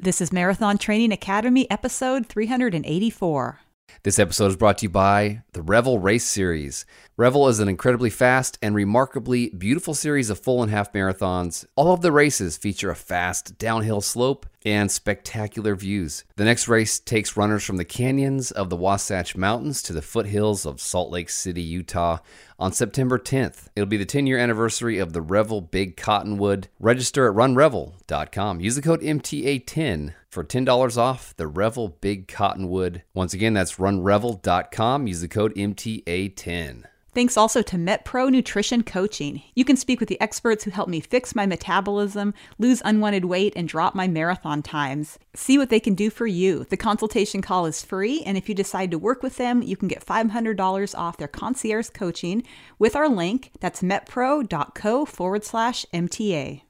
This is Marathon Training Academy, episode 384. This episode is brought to you by the Revel Race Series. Revel is an incredibly fast and remarkably beautiful series of full and half marathons. All of the races feature a fast downhill slope and spectacular views. The next race takes runners from the canyons of the Wasatch Mountains to the foothills of Salt Lake City, Utah on September 10th. It'll be the 10 year anniversary of the Revel Big Cottonwood. Register at runrevel.com. Use the code MTA10 for $10 off the Revel Big Cottonwood. Once again, that's runrevel.com. Use the code MTA10. Thanks also to MetPro Nutrition Coaching. You can speak with the experts who help me fix my metabolism, lose unwanted weight, and drop my marathon times. See what they can do for you. The consultation call is free, and if you decide to work with them, you can get $500 off their concierge coaching with our link. That's metpro.co forward slash MTA.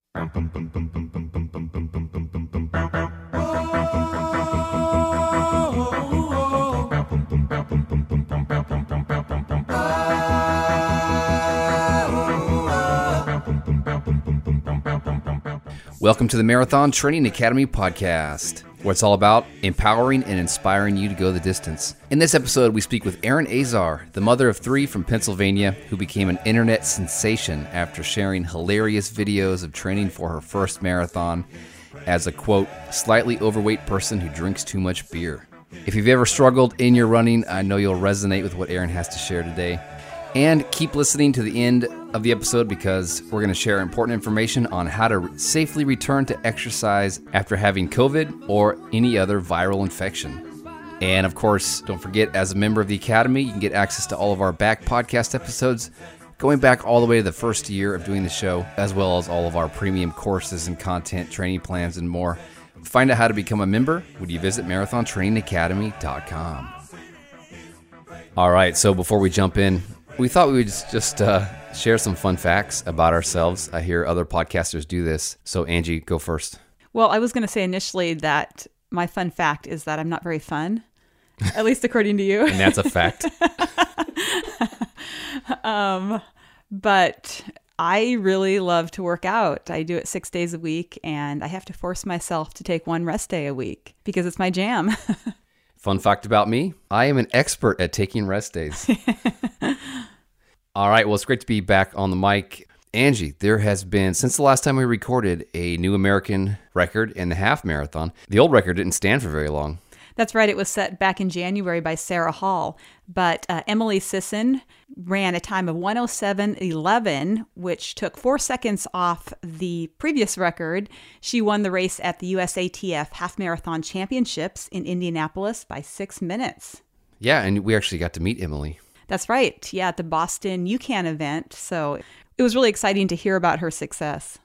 Welcome to the Marathon Training Academy podcast, where it's all about empowering and inspiring you to go the distance. In this episode, we speak with Erin Azar, the mother of three from Pennsylvania, who became an internet sensation after sharing hilarious videos of training for her first marathon as a quote, slightly overweight person who drinks too much beer. If you've ever struggled in your running, I know you'll resonate with what Erin has to share today. And keep listening to the end of the episode because we're going to share important information on how to safely return to exercise after having COVID or any other viral infection. And of course, don't forget, as a member of the Academy, you can get access to all of our back podcast episodes, going back all the way to the first year of doing the show, as well as all of our premium courses and content, training plans, and more. Find out how to become a member when you visit marathontrainingacademy.com. All right, so before we jump in, we thought we would just uh, share some fun facts about ourselves. I hear other podcasters do this. So, Angie, go first. Well, I was going to say initially that my fun fact is that I'm not very fun, at least according to you. And that's a fact. um, but I really love to work out. I do it six days a week, and I have to force myself to take one rest day a week because it's my jam. Fun fact about me I am an expert at taking rest days. All right, well, it's great to be back on the mic. Angie, there has been, since the last time we recorded, a new American record in the half marathon. The old record didn't stand for very long. That's right. It was set back in January by Sarah Hall. But uh, Emily Sisson ran a time of 107.11, which took four seconds off the previous record. She won the race at the USATF Half Marathon Championships in Indianapolis by six minutes. Yeah, and we actually got to meet Emily. That's right. Yeah, at the Boston UCAN event. So it was really exciting to hear about her success.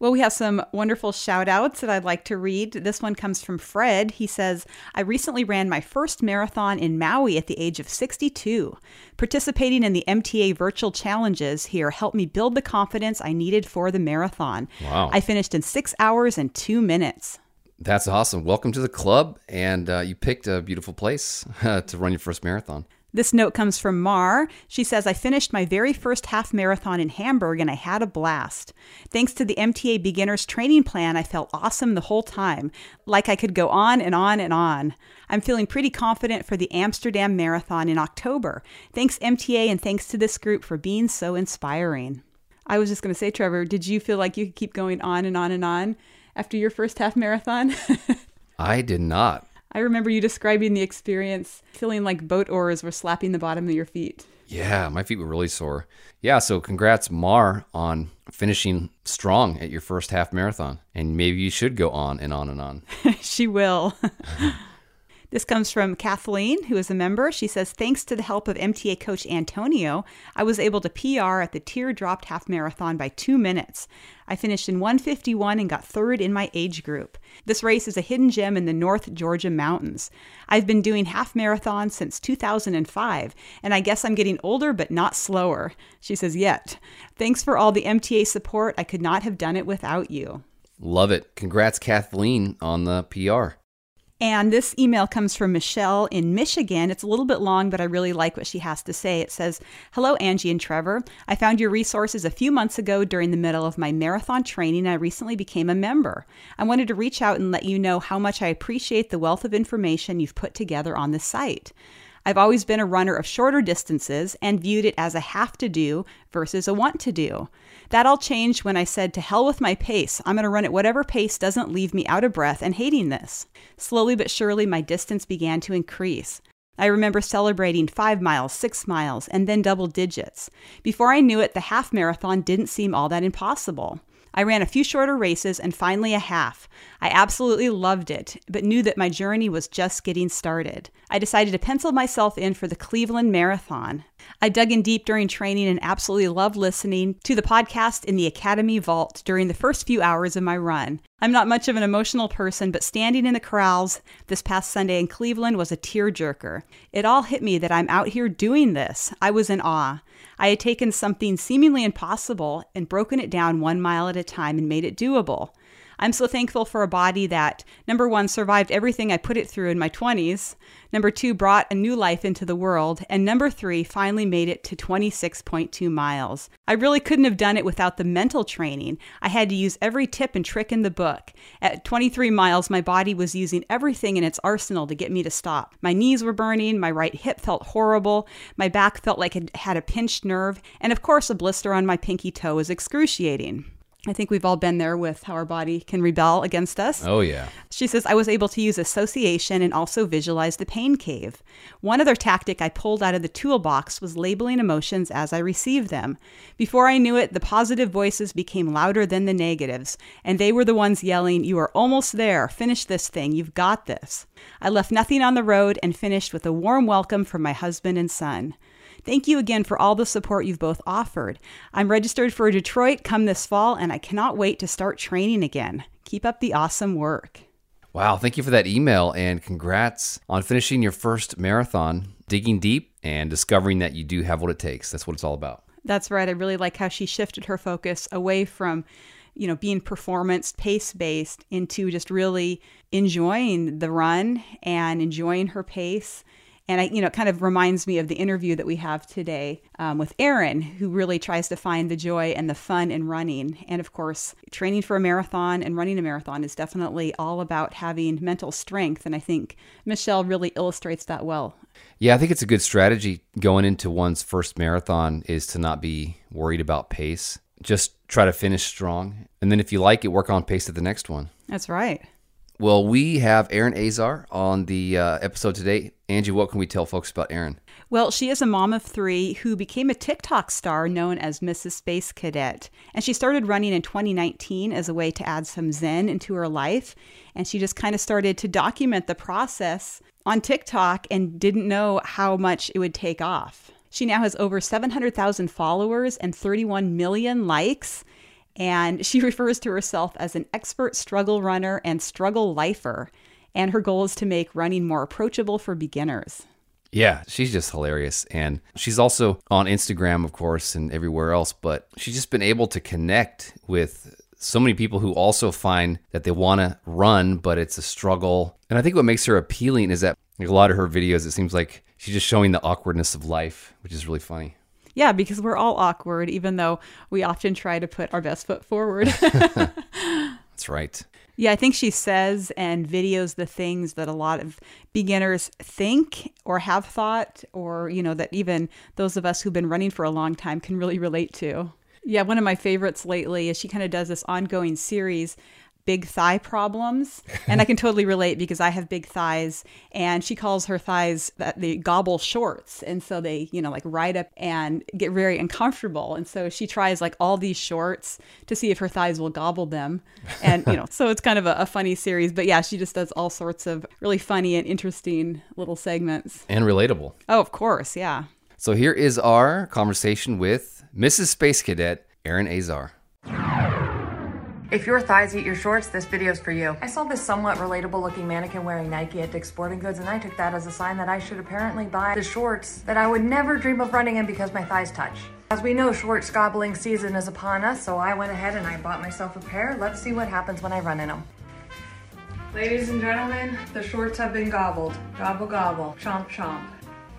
Well, we have some wonderful shout outs that I'd like to read. This one comes from Fred. He says, I recently ran my first marathon in Maui at the age of 62. Participating in the MTA virtual challenges here helped me build the confidence I needed for the marathon. Wow. I finished in six hours and two minutes. That's awesome. Welcome to the club. And uh, you picked a beautiful place to run your first marathon. This note comes from Mar. She says, I finished my very first half marathon in Hamburg and I had a blast. Thanks to the MTA beginner's training plan, I felt awesome the whole time, like I could go on and on and on. I'm feeling pretty confident for the Amsterdam Marathon in October. Thanks, MTA, and thanks to this group for being so inspiring. I was just going to say, Trevor, did you feel like you could keep going on and on and on after your first half marathon? I did not. I remember you describing the experience, feeling like boat oars were slapping the bottom of your feet. Yeah, my feet were really sore. Yeah, so congrats, Mar, on finishing strong at your first half marathon. And maybe you should go on and on and on. she will. This comes from Kathleen, who is a member. She says, Thanks to the help of MTA coach Antonio, I was able to PR at the tear-dropped half marathon by two minutes. I finished in 151 and got third in my age group. This race is a hidden gem in the North Georgia mountains. I've been doing half marathons since 2005, and I guess I'm getting older but not slower. She says, Yet. Thanks for all the MTA support. I could not have done it without you. Love it. Congrats, Kathleen, on the PR. And this email comes from Michelle in Michigan. It's a little bit long, but I really like what she has to say. It says, Hello, Angie and Trevor. I found your resources a few months ago during the middle of my marathon training. I recently became a member. I wanted to reach out and let you know how much I appreciate the wealth of information you've put together on the site. I've always been a runner of shorter distances and viewed it as a have to do versus a want to do. That all changed when I said, to hell with my pace. I'm going to run at whatever pace doesn't leave me out of breath and hating this. Slowly but surely, my distance began to increase. I remember celebrating five miles, six miles, and then double digits. Before I knew it, the half marathon didn't seem all that impossible. I ran a few shorter races and finally a half. I absolutely loved it, but knew that my journey was just getting started. I decided to pencil myself in for the Cleveland Marathon. I dug in deep during training and absolutely loved listening to the podcast in the Academy Vault during the first few hours of my run. I'm not much of an emotional person, but standing in the corrals this past Sunday in Cleveland was a tearjerker. It all hit me that I'm out here doing this. I was in awe. I had taken something seemingly impossible and broken it down one mile at a time and made it doable. I'm so thankful for a body that, number one, survived everything I put it through in my 20s, number two, brought a new life into the world, and number three, finally made it to 26.2 miles. I really couldn't have done it without the mental training. I had to use every tip and trick in the book. At 23 miles, my body was using everything in its arsenal to get me to stop. My knees were burning, my right hip felt horrible, my back felt like it had a pinched nerve, and of course, a blister on my pinky toe was excruciating. I think we've all been there with how our body can rebel against us. Oh, yeah. She says, I was able to use association and also visualize the pain cave. One other tactic I pulled out of the toolbox was labeling emotions as I received them. Before I knew it, the positive voices became louder than the negatives, and they were the ones yelling, You are almost there. Finish this thing. You've got this. I left nothing on the road and finished with a warm welcome from my husband and son. Thank you again for all the support you've both offered. I'm registered for Detroit come this fall, and I cannot wait to start training again. Keep up the awesome work. Wow, thank you for that email and congrats on finishing your first marathon, digging deep and discovering that you do have what it takes. That's what it's all about. That's right. I really like how she shifted her focus away from, you know, being performance pace based into just really enjoying the run and enjoying her pace and I, you know, it kind of reminds me of the interview that we have today um, with Erin, who really tries to find the joy and the fun in running. And of course, training for a marathon and running a marathon is definitely all about having mental strength. And I think Michelle really illustrates that well. Yeah, I think it's a good strategy going into one's first marathon is to not be worried about pace. Just try to finish strong. And then if you like it, work on pace at the next one. That's right. Well, we have Erin Azar on the uh, episode today. Angie, what can we tell folks about Erin? Well, she is a mom of three who became a TikTok star known as Mrs. Space Cadet. And she started running in 2019 as a way to add some zen into her life. And she just kind of started to document the process on TikTok and didn't know how much it would take off. She now has over 700,000 followers and 31 million likes and she refers to herself as an expert struggle runner and struggle lifer. And her goal is to make running more approachable for beginners. Yeah, she's just hilarious. And she's also on Instagram, of course, and everywhere else, but she's just been able to connect with so many people who also find that they want to run, but it's a struggle. And I think what makes her appealing is that like a lot of her videos, it seems like she's just showing the awkwardness of life, which is really funny. Yeah, because we're all awkward, even though we often try to put our best foot forward. That's right. Yeah, I think she says and videos the things that a lot of beginners think or have thought, or, you know, that even those of us who've been running for a long time can really relate to. Yeah, one of my favorites lately is she kind of does this ongoing series big thigh problems. And I can totally relate because I have big thighs and she calls her thighs that they gobble shorts. And so they, you know, like ride up and get very uncomfortable. And so she tries like all these shorts to see if her thighs will gobble them. And, you know, so it's kind of a, a funny series. But yeah, she just does all sorts of really funny and interesting little segments. And relatable. Oh, of course. Yeah. So here is our conversation with Mrs. Space Cadet, Erin Azar. If your thighs eat your shorts, this video's for you. I saw this somewhat relatable looking mannequin wearing Nike at Dick's Sporting Goods and I took that as a sign that I should apparently buy the shorts that I would never dream of running in because my thighs touch. As we know, shorts gobbling season is upon us, so I went ahead and I bought myself a pair. Let's see what happens when I run in them. Ladies and gentlemen, the shorts have been gobbled. Gobble, gobble. Chomp, chomp.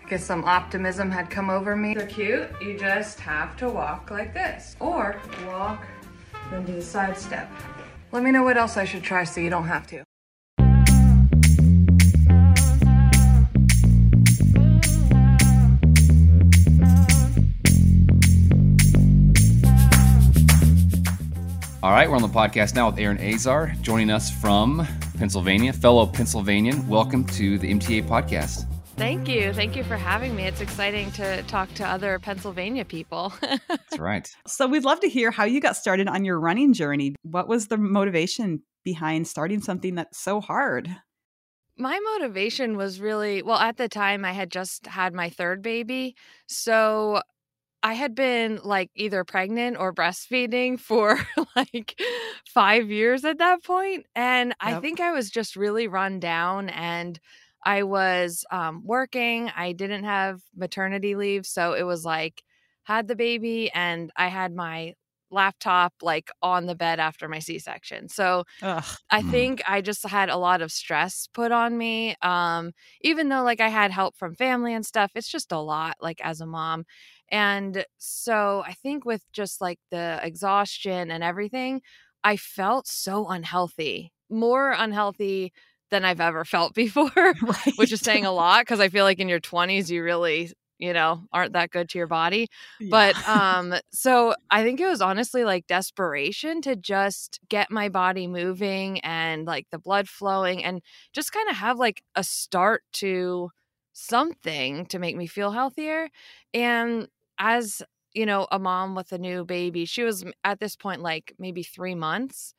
I guess some optimism had come over me. They're cute. You just have to walk like this. Or walk, then do the side step. Let me know what else I should try so you don't have to. All right, we're on the podcast now with Erin Azar, joining us from Pennsylvania, fellow Pennsylvanian. Welcome to the MTA podcast. Thank you. Thank you for having me. It's exciting to talk to other Pennsylvania people. That's right. So, we'd love to hear how you got started on your running journey. What was the motivation behind starting something that's so hard? My motivation was really well, at the time, I had just had my third baby. So, I had been like either pregnant or breastfeeding for like five years at that point, And I think I was just really run down and I was um, working. I didn't have maternity leave. So it was like, had the baby and I had my laptop like on the bed after my C-section. So Ugh. I mm. think I just had a lot of stress put on me. Um even though like I had help from family and stuff, it's just a lot like as a mom. And so I think with just like the exhaustion and everything, I felt so unhealthy, more unhealthy than I've ever felt before, right. which is saying a lot because I feel like in your 20s, you really, you know, aren't that good to your body. Yeah. But um, so I think it was honestly like desperation to just get my body moving and like the blood flowing and just kind of have like a start to something to make me feel healthier. And as you know, a mom with a new baby, she was at this point like maybe three months.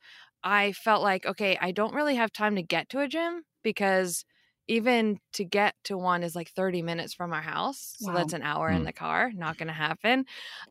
I felt like, okay, I don't really have time to get to a gym because even to get to one is like 30 minutes from our house. So wow. that's an hour mm. in the car. Not going to happen.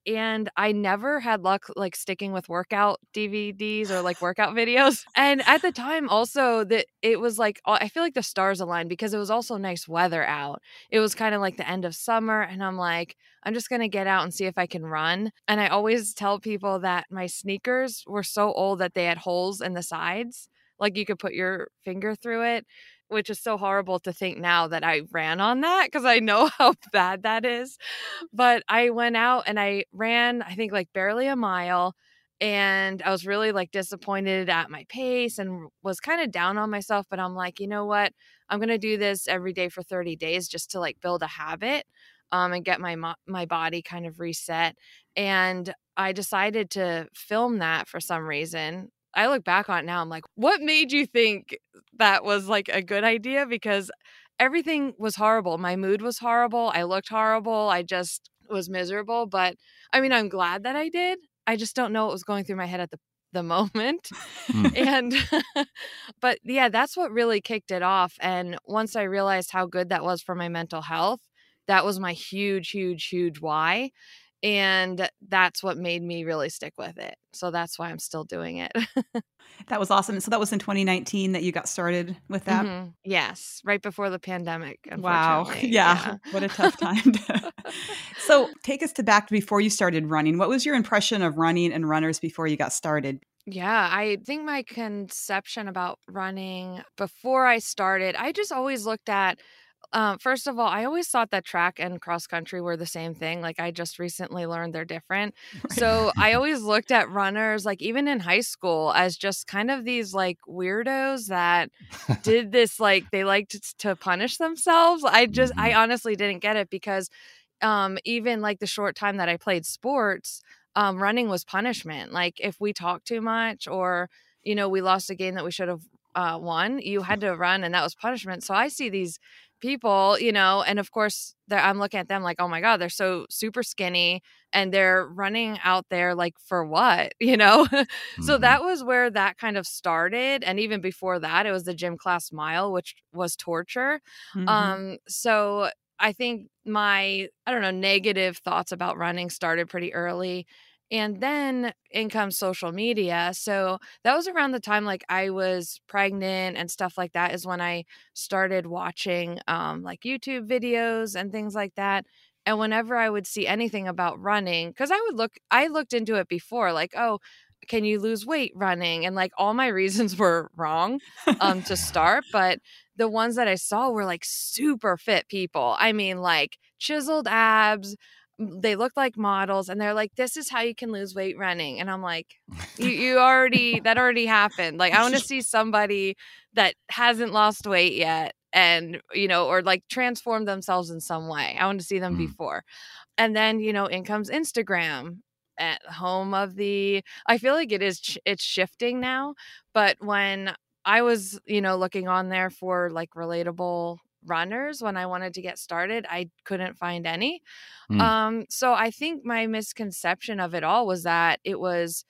And I never had luck like sticking with workout DVDs or like workout videos. And at the time also that it was like I feel like the stars aligned because it was also nice weather out. It was kind of like the end of summer and I'm like I'm just going to get out and see if I can run. And I always tell people that my sneakers were so old that they had holes in the sides like you could put your finger through it which is so horrible to think now that I ran on that because I know how bad that is. But I went out and I ran, I think like barely a mile. And I was really like disappointed at my pace and was kind of down on myself. But I'm like, you know what? I'm going to do this every day for 30 days just to like build a habit um, and get my, my body kind of reset. And I decided to film that for some reason I look back on it now, I'm like, what made you think that was like a good idea? Because everything was horrible. My mood was horrible. I looked horrible. I just was miserable. But I mean, I'm glad that I did. I just don't know what was going through my head at the the moment. Hmm. and but yeah, that's what really kicked it off. And once I realized how good that was for my mental health, that was my huge, huge, huge why and that's what made me really stick with it so that's why i'm still doing it that was awesome so that was in 2019 that you got started with that mm-hmm. yes right before the pandemic wow yeah. yeah. what a tough time so take us to back to before you started running what was your impression of running and runners before you got started yeah, I think my conception about running before I started, I just always looked at um, first of all, I always thought that track and cross country were the same thing. Like I just recently learned they're different. So I always looked at runners, like even in high school, as just kind of these like weirdos that did this, like they liked to punish themselves. I just, I mm-hmm. honestly didn't get it because um, even like the short time that I played sports, um, running was punishment. Like if we talked too much or, you know, we lost a game that we should have uh, won, you had to run and that was punishment. So I see these people, you know, and of course I'm looking at them like, oh my God, they're so super skinny and they're running out there like for what, you know? mm-hmm. So that was where that kind of started. And even before that, it was the gym class mile, which was torture. Mm-hmm. Um, so I think my, I don't know, negative thoughts about running started pretty early. And then in comes social media. So that was around the time like I was pregnant and stuff like that is when I started watching um like YouTube videos and things like that. And whenever I would see anything about running, because I would look, I looked into it before, like, oh, can you lose weight running? And like all my reasons were wrong um to start, but the ones that I saw were like super fit people. I mean, like chiseled abs, they look like models and they're like this is how you can lose weight running and i'm like you, you already that already happened like i want to see somebody that hasn't lost weight yet and you know or like transform themselves in some way i want to see them mm. before and then you know in comes instagram at home of the i feel like it is it's shifting now but when i was you know looking on there for like relatable runners when I wanted to get started. I couldn't find any. Mm. Um, so I think my misconception of it all was that it was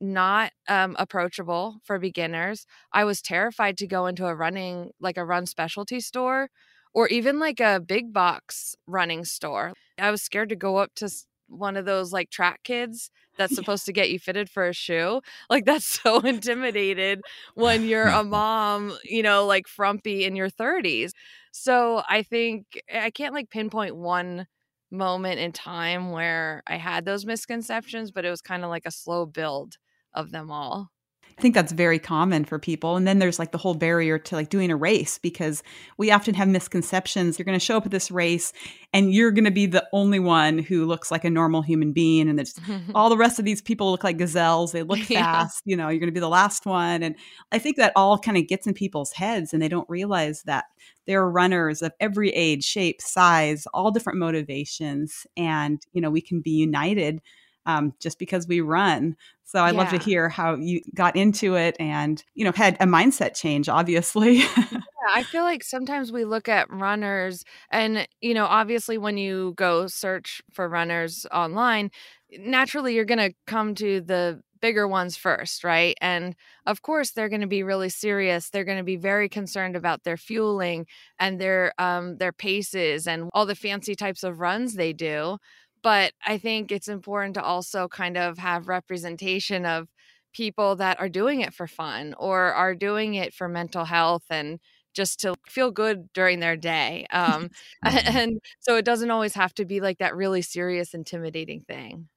not um, approachable for beginners. I was terrified to go into a running, like a run specialty store or even like a big box running store. I was scared to go up to one of those like track kids that's supposed to get you fitted for a shoe. Like that's so intimidated when you're a mom, you know, like frumpy in your 30s. So I think eh, I can't like pinpoint one moment in time where I had those misconceptions, but it was kind of like a slow build of them all. I think that's very common for people. And then there's like the whole barrier to like doing a race because we often have misconceptions. You're going to show up at this race and you're going to be the only one who looks like a normal human being. And it's all the rest of these people look like gazelles. They look fast. Yeah. You know, you're going to be the last one. And I think that all kind of gets in people's heads and they don't realize that there are runners of every age, shape, size, all different motivations. And, you know, we can be united um, just because we run. So I'd yeah. love to hear how you got into it and, you know, had a mindset change, obviously. yeah, I feel like sometimes we look at runners and, you know, obviously when you go search for runners online, naturally you're going to come to the bigger ones first, right? And of course, they're going to be really serious. They're going to be very concerned about their fueling and their um their paces and all the fancy types of runs they do but I think it's important to also kind of have representation of people that are doing it for fun or are doing it for mental health and just to feel good during their day. Um, and so it doesn't always have to be like that really serious, intimidating thing.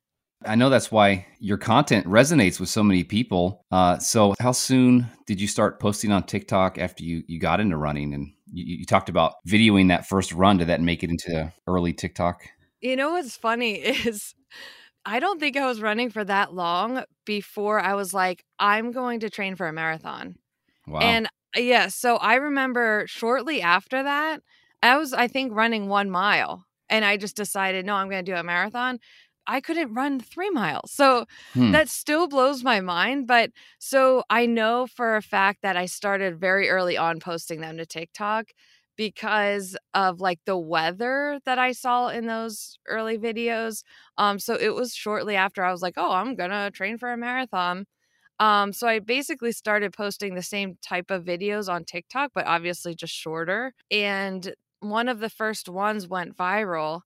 I know that's why your content resonates with so many people. Uh, so, how soon did you start posting on TikTok after you, you got into running? And you, you talked about videoing that first run. Did that make it into early TikTok? You know what's funny is I don't think I was running for that long before I was like, I'm going to train for a marathon. Wow. And uh, yeah, so I remember shortly after that, I was, I think, running one mile. And I just decided, no, I'm going to do a marathon. I couldn't run three miles. So hmm. that still blows my mind. But so I know for a fact that I started very early on posting them to TikTok because of like the weather that I saw in those early videos. Um, so it was shortly after I was like, oh, I'm gonna train for a marathon. Um, so I basically started posting the same type of videos on TikTok, but obviously just shorter. And one of the first ones went viral.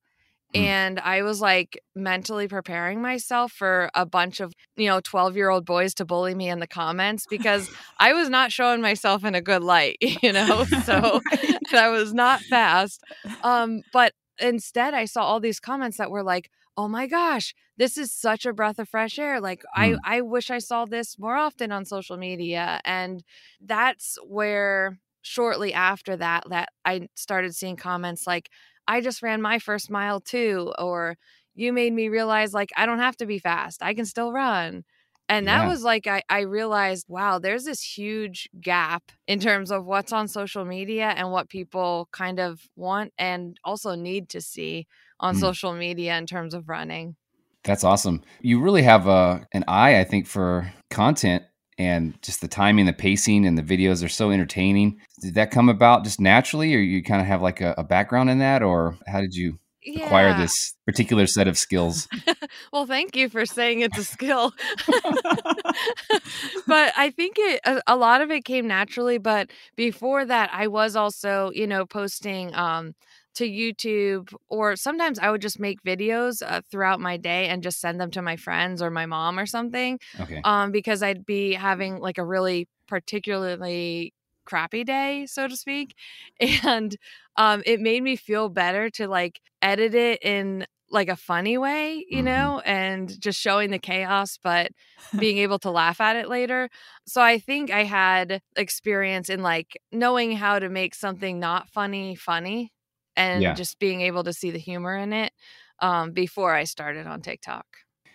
Mm. And I was like mentally preparing myself for a bunch of, you know, 12 year old boys to bully me in the comments because I was not showing myself in a good light, you know? So I was not fast. Um, but instead, I saw all these comments that were like, oh my gosh, this is such a breath of fresh air. Like, mm. I, I wish I saw this more often on social media. And that's where shortly after that that I started seeing comments like I just ran my first mile too. Or you made me realize like I don't have to be fast. I can still run. And that yeah. was like I, I realized, wow, there's this huge gap in terms of what's on social media and what people kind of want and also need to see on mm. social media in terms of running. That's awesome. You really have a uh, an eye, I think, for content and just the timing, the pacing, and the videos are so entertaining. Did that come about just naturally, or you kind of have like a, a background in that, or how did you yeah. acquire this particular set of skills? well, thank you for saying it's a skill. but I think it a, a, lot of it came naturally. But before that, I was also, you know, posting. Um, to YouTube, or sometimes I would just make videos uh, throughout my day and just send them to my friends or my mom or something. Okay. Um, because I'd be having like a really particularly crappy day, so to speak, and um, it made me feel better to like edit it in like a funny way, you Mhm. know, and just showing the chaos, but being able to laugh at it later. So I think I had experience in like knowing how to make something not funny funny and Yeah. just being able to see the humor in it um, before I started on TikTok.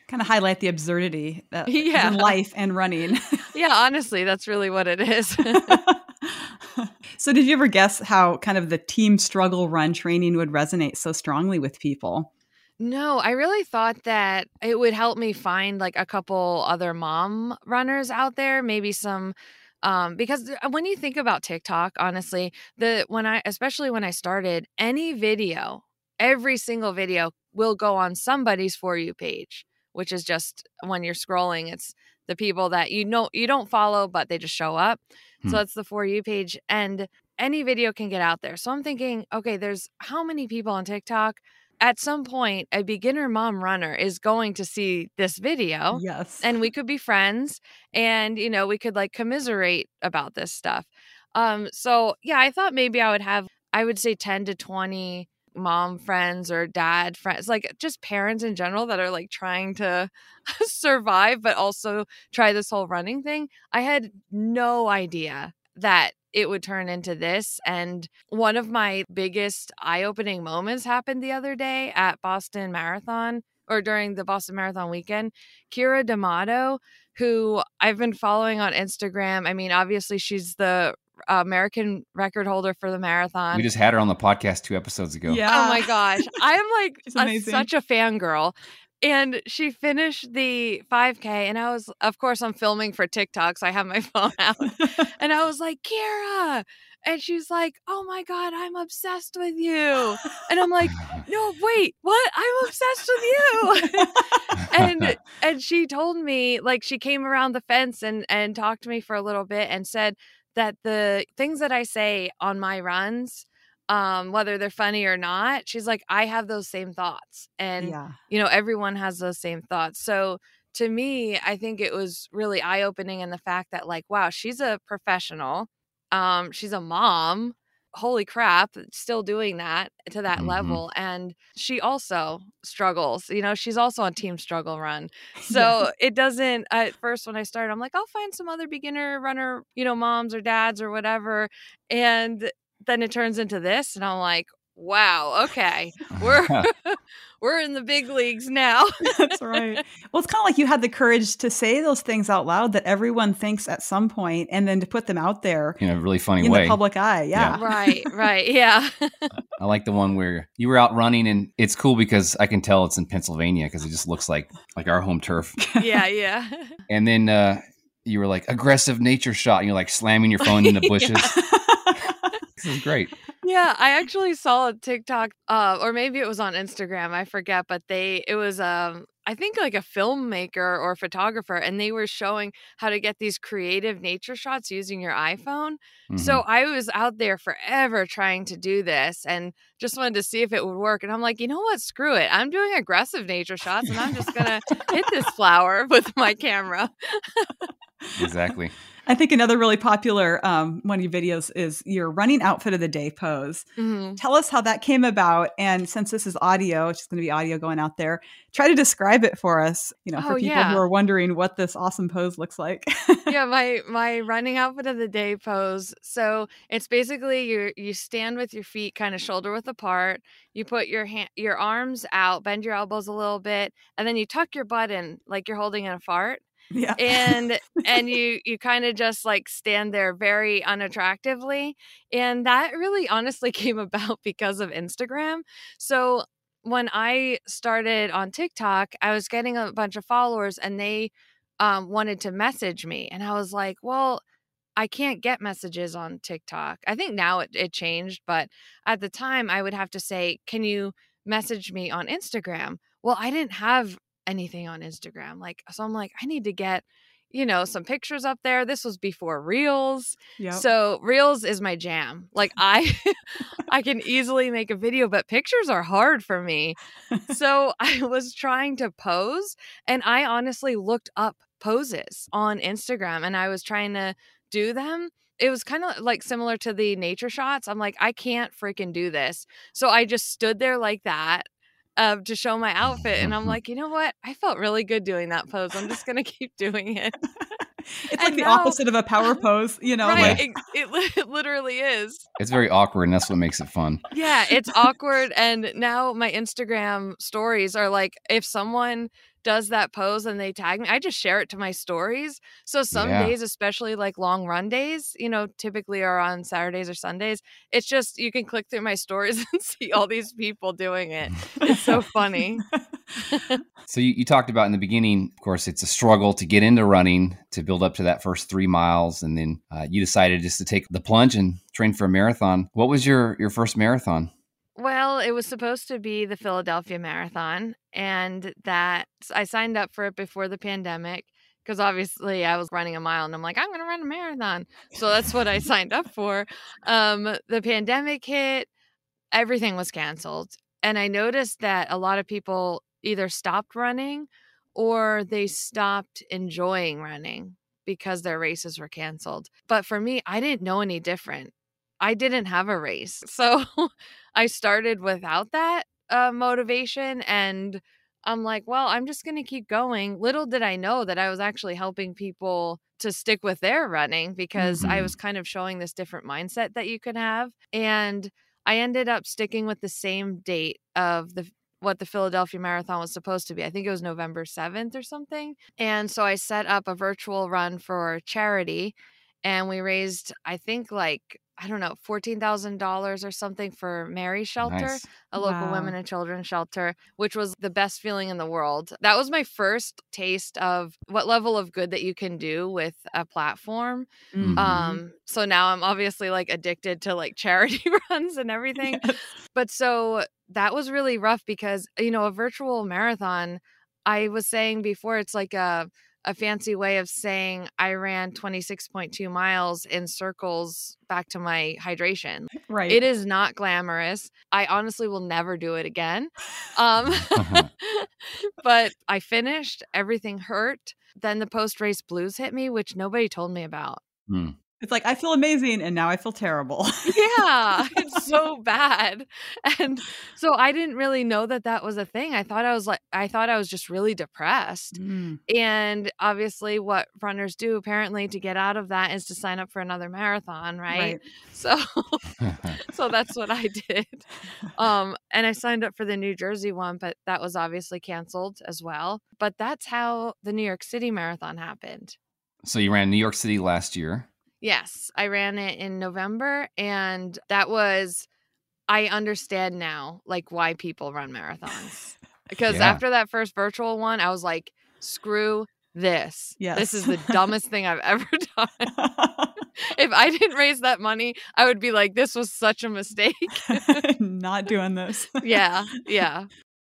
Kind of highlight the absurdity that Yeah. in life and running. Yeah, honestly, that's really what it is. so, did you ever guess how kind of the team struggle run training would resonate so strongly with people? No, I really thought that it would help me find like a couple other mom runners out there, maybe some um because when you think about TikTok, honestly, the when I especially when I started, any video, every single video will go on somebody's for you page, which is just when you're scrolling, it's the people that you know you don't follow but they just show up. Hmm. So it's the for you page and any video can get out there. So I'm thinking, okay, there's how many people on TikTok at some point a beginner mom runner is going to see this video Yes. and we could be friends and you know we could like commiserate about this stuff um so yeah i thought maybe i would have i would say 10 to 20 mom friends or dad friends like just parents in general that are like trying to survive but also try this whole running thing i had no idea that it would turn into this and one of my biggest eye-opening moments happened the other day at boston marathon or during the boston marathon weekend Keira D'Amato who i've been following on instagram i mean obviously she's the uh, american record holder for the marathon We just had her on the podcast two episodes ago. Yeah. Oh my gosh. I'm like She's a- amazing. such a fangirl. And she finished the 5K, and I was, of course, I'm filming for TikTok, so I have my phone out. And I was like, Keira. And she's like, Oh my God, I'm obsessed with you. And I'm like, No, wait, what? I'm obsessed with you. and and she told me like she came around the fence and and talked to me for a little bit and said that the things that I say on my runs um whether they're funny or not she's like I have those same thoughts and yeah. you know everyone has those same thoughts so to me I think it was really eye opening in the fact that like wow she's a professional um she's a mom holy crap still doing that to that Mhm. level and she also struggles you know she's also on team struggle run so it doesn't at first when i started i'm like i'll find some other beginner runner you know moms or dads or whatever and then it turns into this and i'm like wow okay we're we're in the big leagues now That's right. Well, it's kind of like you had the courage to say those things out loud that everyone thinks at some point, and then to put them out there in a really funny in way. the public eye. Yeah. right right yeah I like the one where you were out running, and it's cool because I can tell it's in Pennsylvania because it just looks like like our home turf. yeah yeah And then uh, you were like aggressive nature shot, and you're like slamming your phone in the bushes. This is great. Yeah, I actually saw a TikTok, uh, or maybe it was on Instagram. I forget, but they it was um I think like a filmmaker or photographer, and they were showing how to get these creative nature shots using your iPhone. So Mm-hmm. I was out there forever trying to do this, and just wanted to see if it would work. And I'm like, you know what? Screw it. I'm doing aggressive nature shots, and I'm just gonna hit this flower with my camera. Exactly. I think another really popular um, one of your videos is your running outfit of the day pose. Mhm. Tell us how that came about, and since this is audio, it's just going to be audio going out there. Try to describe it for us. You know, for Oh, people yeah. who are wondering what this awesome pose looks like. yeah my my running outfit of the day pose so it's basically you you stand with your feet kind of shoulder width apart you put your hand your arms out bend your elbows a little bit and then you tuck your butt in like you're holding in a fart yeah, and and you you kind of just like stand there very unattractively and that really honestly came about because of Instagram so when I started on TikTok I was getting a bunch of followers and they um, wanted to message me and I was like well I can't get messages on TikTok. I think now it, it changed, but at the time I would have to say, Can you message me on Instagram? Well, I didn't have anything on Instagram. Like, so I'm like, I need to get, you know, some pictures up there. This was before Reels. Yep. So Reels is my jam. Like I I can easily make a video, but pictures are hard for me. So I was trying to pose and I honestly looked up poses on Instagram and I was trying to do them. It was kind of like similar to the nature shots. I'm like, I can't freaking do this. So I just stood there like that. Uh, to show my outfit. And I'm like, you know what? I felt really good doing that pose. I'm just going to keep doing it. it's and like the now, opposite of a power pose, you know? Right. Like. It, it, it, literally is. It's very awkward, and that's what makes it fun. Yeah, it's awkward. And now my Instagram stories are like, if someone does that pose and they tag me, I just share it to my stories. So some yeah. days, especially like long run days, you know, typically are on Saturdays or Sundays. It's just you can click through my stories and see all these people doing it. It's so funny. so you, you, talked about in the beginning, of course, it's a struggle to get into running to build up to that first three miles, and then uh, you decided just to take the plunge and train for a marathon. What was your your first marathon? Well, it was supposed to be the Philadelphia Marathon, and that I signed up for it before the pandemic because obviously I was running a mile and I'm like, I'm going to run a marathon. So that's what I signed up for. Um, the pandemic hit, everything was canceled. And I noticed that a lot of people either stopped running or they stopped enjoying running because their races were canceled. But for me, I didn't know any different. I didn't have a race. So I started without that uh, motivation. And I'm like, well, I'm just going to keep going. Little did I know that I was actually helping people to stick with their running because mm-hmm. I was kind of showing this different mindset that you could have. And I ended up sticking with the same date of the what the Philadelphia Marathon was supposed to be. I think it was November 7th or something. And so I set up a virtual run for charity and we raised I think like I don't know, $14,000 or something for Mary Shelter, nice. a local wow. women and children shelter, which was the best feeling in the world. That was my first taste of what level of good that you can do with a platform. Mm-hmm. Um, so now I'm obviously like addicted to like charity runs and everything. Yes. But so that was really rough because, you know, a virtual marathon, I was saying before, it's like a, a fancy way of saying I ran 26.2 miles in circles back to my hydration. Right. It is not glamorous. I honestly will never do it again. Um, uh-huh. but I finished, everything hurt. Then the post race blues hit me, which nobody told me about. Hmm. It's like I feel amazing and now I feel terrible. yeah, it's so bad. And so I didn't really know that that was a thing. I thought I was like I thought I was just really depressed. Mm. And obviously what runners do apparently to get out of that is to sign up for another marathon, right? right. So so that's what I did. Um and I signed up for the New Jersey one, but that was obviously canceled as well. But that's how the New York City marathon happened. So you ran New York City last year. Yes, I ran it in November and that was I understand now like why people run marathons. Because yeah. after that first virtual one, I was like, screw this. Yes. This is the dumbest thing I've ever done. if I didn't raise that money, I would be like, this was such a mistake. Not doing this. yeah. Yeah.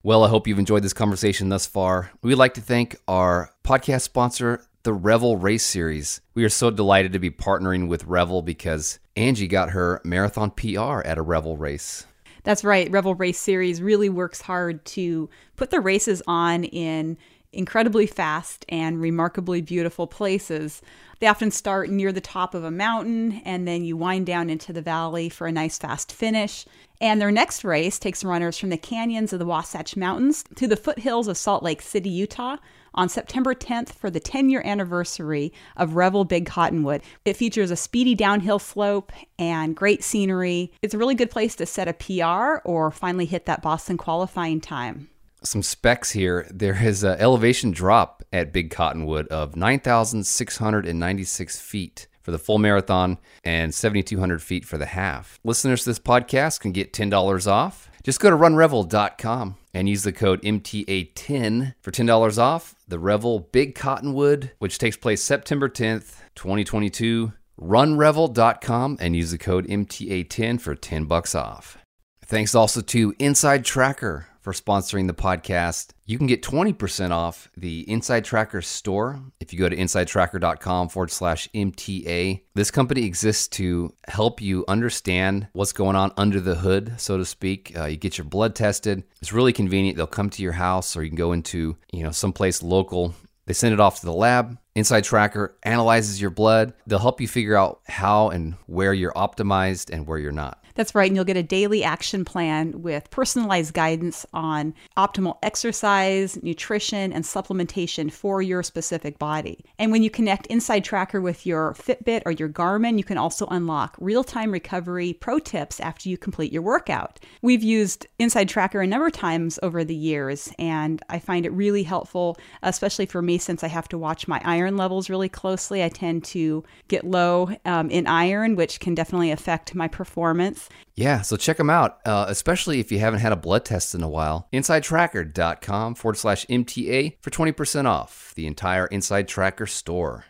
Well, I hope you've enjoyed this conversation thus far. We'd like to thank our podcast sponsor, the Revel Race Series. We are so delighted to be partnering with Revel because Angie got her marathon PR at a Revel race. That's right. Revel Race Series really works hard to put the races on in incredibly fast and remarkably beautiful places. They often start near the top of a mountain and then you wind down into the valley for a nice fast finish. And their next race takes runners from the canyons of the Wasatch Mountains to the foothills of Salt Lake City, Utah, on September 10th for the 10 year anniversary of Revel Big Cottonwood. It features a speedy downhill slope and great scenery. It's a really good place to set a PR or finally hit that Boston qualifying time. Some specs here. There is an elevation drop at Big Cottonwood of 9,696 feet for the full marathon and 7,200 feet for the half. Listeners to this podcast can get $10 off. Just go to runrevel.com and use the code MTA10 for $10 off the Revel Big Cottonwood, which takes place September 10th, 2022. Runrevel.com and use the code MTA10 for 10 bucks off. Thanks also to Inside Tracker for sponsoring the podcast. You can get 20% off the Inside Tracker store if you go to insidetracker.com forward slash MTA. This company exists to help you understand what's going on under the hood, so to speak. Uh, you get your blood tested. It's really convenient. They'll come to your house or you can go into, you know, someplace local. They send it off to the lab. Inside Tracker analyzes your blood. They'll help you figure out how and where you're optimized and where you're not. That's right. And you'll get a daily action plan with personalized guidance on optimal exercise, nutrition, and supplementation for your specific body. And when you connect Inside Tracker with your Fitbit or your Garmin, you can also unlock real time recovery pro tips after you complete your workout. We've used Inside Tracker a number of times over the years, and I find it really helpful, especially for me since I have to watch my iron levels really closely. I tend to get low um, in iron, which can definitely affect my performance. Yeah, so check them out, uh, especially if you haven't had a blood test in a while. InsideTracker.com forward slash MTA for 20% off the entire InsideTracker store.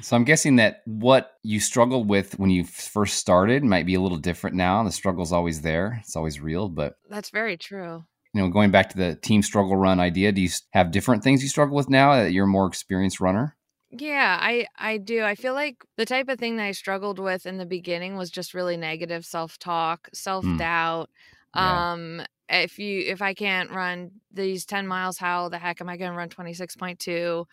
So I'm guessing that what you struggled with when you first started might be a little different now. The struggle's always there. It's always real, but That's very true. you know, going back to the team struggle run idea, do you have different things you struggle with now that you're a more experienced runner? Yeah, I I do. I feel like the type of thing that I struggled with in the beginning was just really negative self-talk, self-doubt. Yeah. Um if you if I can't run these 10 miles, how the heck am I going to run 26.2?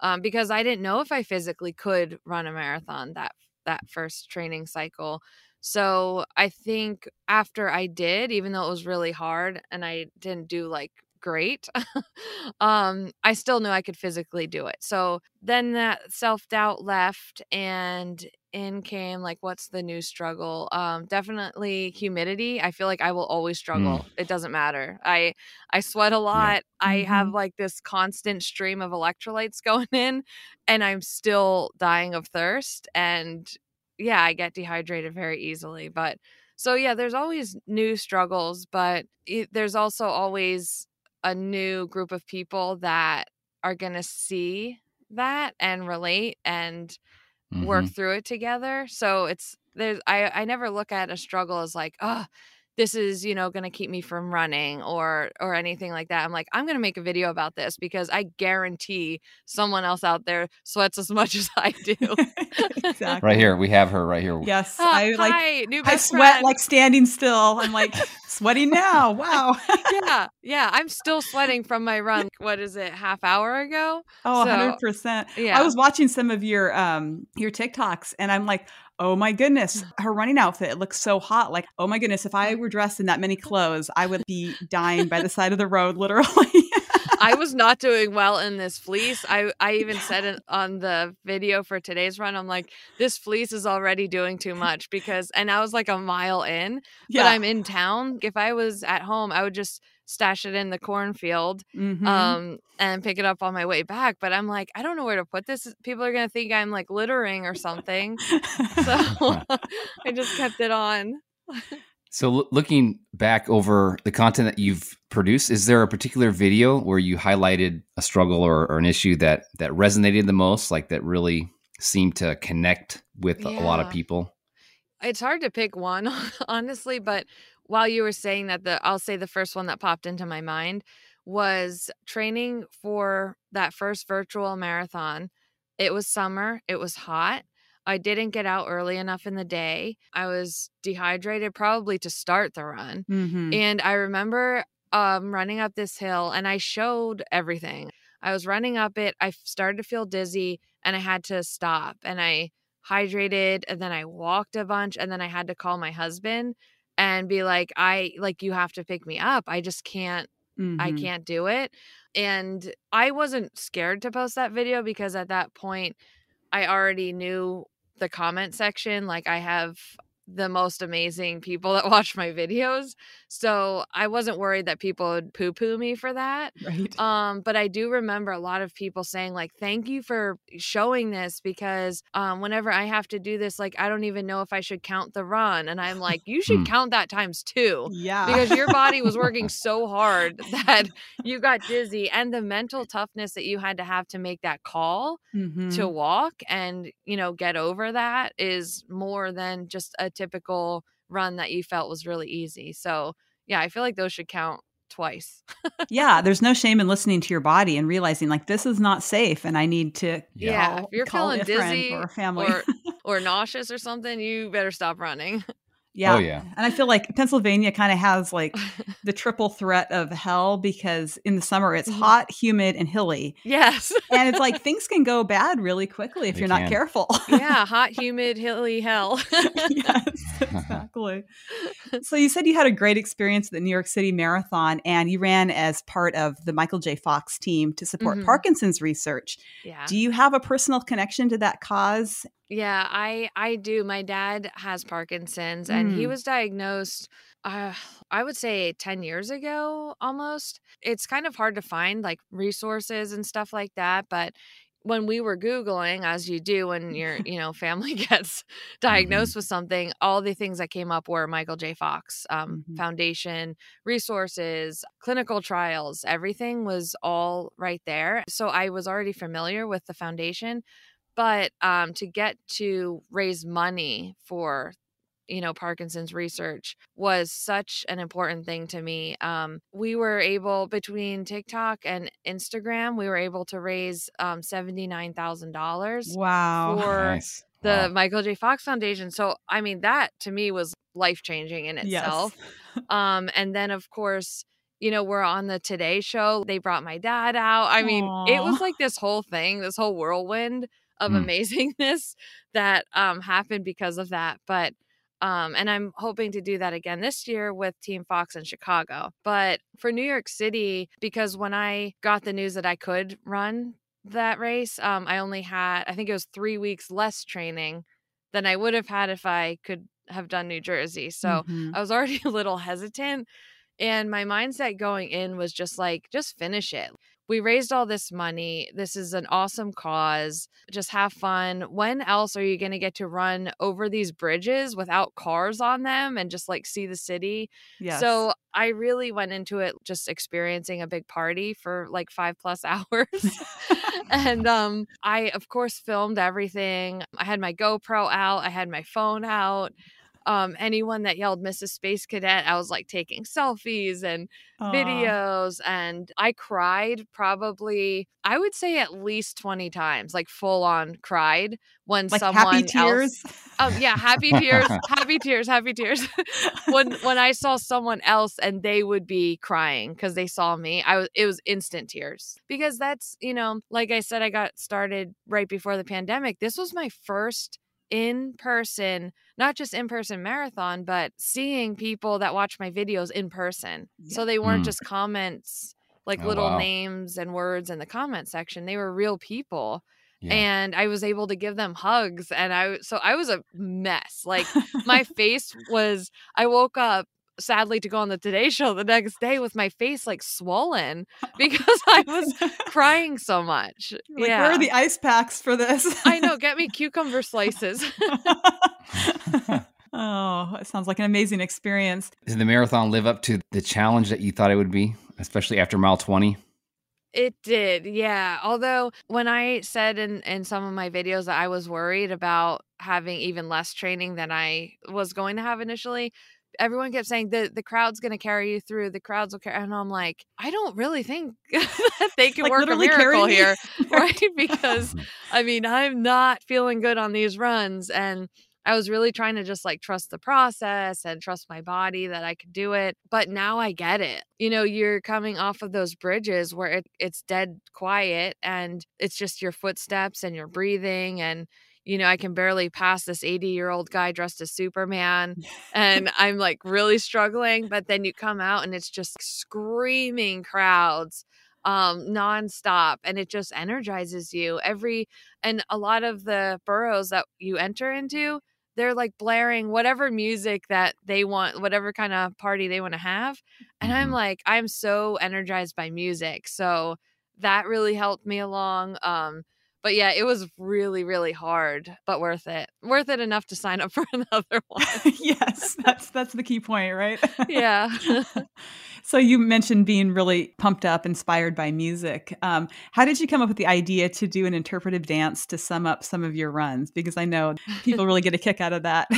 Um because I didn't know if I physically could run a marathon that that first training cycle. So, I think after I did, even though it was really hard and I didn't do like great, um I still knew I could physically do it. So, then that self-doubt left and in came like what's the new struggle? Um definitely humidity. I feel like i will always struggle. It doesn't matter. I i sweat a lot. I have Mhm. like this constant stream of electrolytes going in and i'm still dying of thirst and yeah i get dehydrated very easily but so yeah there's always new struggles but it, there's also always a new group of people that are going to see that and relate and work Mhm. through it together. So it's there's I I never look at a struggle as like, oh, this is, you know, going to keep me from running or or anything like that. I'm like, I'm going to make a video about this because I guarantee someone else out there sweats as much as I do. exactly. Right here, we have her right here. Yes, Ah, I like. hi, new I sweat friend. like standing still. I'm like sweating now. Wow. yeah, yeah. I'm still sweating from my run. What is it? Half hour ago? Oh, So, 100%. Yeah. I was watching some of your um your TikToks and I'm like, "Oh my goodness, mm. her running outfit it looks so hot." Like, "Oh my goodness, if I mm. were dressed in that many clothes, I would be dying by the side of the road literally." I was not doing well in this fleece. I I even said it on the video for today's run. I'm like, this fleece is already doing too much because, and I was like a mile in, but I'm in town. If I was at home, I would just stash it in the cornfield Mhm. um and pick it up on my way back but i'm like i don't know where to put this people are gonna think i'm like littering or something so i just kept it on So, loo- looking back over the content that you've produced, is there a particular video where you highlighted a struggle or, or an issue that that resonated the most, like that really seemed to connect with a lot of people? it's hard to pick one honestly but while you were saying that the i'll say the first one that popped into my mind was training for that first virtual marathon it was summer it was hot i didn't get out early enough in the day i was dehydrated probably to start the run Mhm. and I remember um, running up this hill and I showed everything. I was running up it. I started to feel dizzy and I had to stop and I hydrated and then I walked a bunch and then I had to call my husband and be like, I like, you have to pick me up. I just can't I Mhm. can't do it. And I wasn't scared to post that video because at that point I already knew the comment section. Like I have the most amazing people that watch my videos. So I wasn't worried that people would poo poo me for that. Right. Um, but I do remember a lot of people saying, like, thank you for showing this because um, whenever I have to do this, like, I don't even know if I should count the run. And I'm like, you should Hmm. count that times two yeah. because your body was working so hard that you got dizzy and the mental toughness that you had to have to make that call Mhm. to walk and you know get over that is more than just a typical run that you felt was really easy. So yeah i feel like those should count twice. Yeah, there's no shame in listening to your body and realizing like this is not safe and I need to yeah, call, if you're feeling a friend dizzy or family. or or nauseous or something you better stop running Yeah. Oh, yeah. And I feel like Pennsylvania kind of has like the triple threat of hell because in the summer it's Mhm. hot, humid, and hilly. Yes. And it's like things can go bad really quickly if They you're not careful. yeah, hot, humid, hilly hell. yes, exactly. So you said you had a great experience at the New York City Marathon and you ran as part of the Michael J. Fox team to support Mhm. Parkinson's research. yeah. Do you have a personal connection to that cause? Yeah, I I do. My dad has Parkinson's and he Mm. was diagnosed uh, I would say 10 years ago almost. It's kind of hard to find like resources and stuff like that, but when we were googling as you do when your, you know, family gets diagnosed with something, all the things that came up were Michael J. Fox um, Mhm. Foundation, resources, clinical trials, everything was all right there. So I was already familiar with the foundation but um, to get to raise money for you know parkinson's research was such an important thing to me um, we were able between tiktok and instagram we were able to raise um, $79000 Wow. for nice. the Wow. michael j fox foundation so i mean that to me was life changing in itself um, and then of course, you know, we're on the Today Show. They brought my dad out. I mean, it was like this whole thing, this whole whirlwind of Mm. amazingness that um happened because of that. But um, and I'm hoping to do that again this year with Team Fox in Chicago. But for New York City, because when I got the news that I could run that race, um, I only had I think it was three weeks less training than I would have had if I could have done New Jersey. So Mhm. I was already a little hesitant. And my mindset going in was just like, just finish it. We raised all this money. This is an awesome cause. Just have fun. When else are you going to get to run over these bridges without cars on them and just like see the city? yes. So I really went into it just experiencing a big party for like five plus hours. and um, I, of course, filmed everything. I had my GoPro out, I had my phone out. Um, anyone that yelled Mrs. Space Cadet, I was like taking selfies and Aw. videos. And I cried probably, I would say at least 20 times, like full on cried when like someone happy else tears. Oh yeah, happy tears, happy tears, happy tears. when when I saw someone else and they would be crying because they saw me, I was it was instant tears because that's you know like I said, I got started right before the pandemic. This was my first in person, not just in person marathon, but seeing people that watch my videos in person. So they weren't Mm. just comments like Oh, little wow. names and words in the comment section. They were real people Yeah. and I was able to give them hugs and I so I was a mess. Like my face was I woke up sadly to go on the Today show the next day with my face like swollen oh, because I was crying so much. like, yeah. where are the ice packs for this? I know, get me cucumber slices. oh, it sounds like an amazing experience. Did the marathon live up to the challenge that you thought it would be, especially after mile 20? It did, yeah. Although when I said in in some of my videos that I was worried about having even less training than I was going to have initially, everyone kept saying the the crowd's going to carry you through. The crowds will carry, and I'm like, I don't really think that they can Like, work a miracle here, right? Because I mean, I'm not feeling good on these runs, and I was really trying to just like trust the process and trust my body that I could do it. But now I get it. You know, you're coming off of those bridges where it, it's dead quiet and it's just your footsteps and your breathing. And, you know, I can barely pass this 80 year old guy dressed as Superman. and I'm like really struggling. But then you come out and it's just screaming crowds um nonstop and it just energizes you every and a lot of the boroughs that you enter into they're like blaring whatever music that they want whatever kind of party they want to have and i'm Mhm. like i'm so energized by music so that really helped me along um but yeah it was really really hard but worth it worth it enough to sign up for another one yes, that's that's the key point, right? yeah so you mentioned being really pumped up, inspired by music. Um, how did you come up with the idea to do an interpretive dance to sum up some of your runs? Because I know people really get a kick out of that.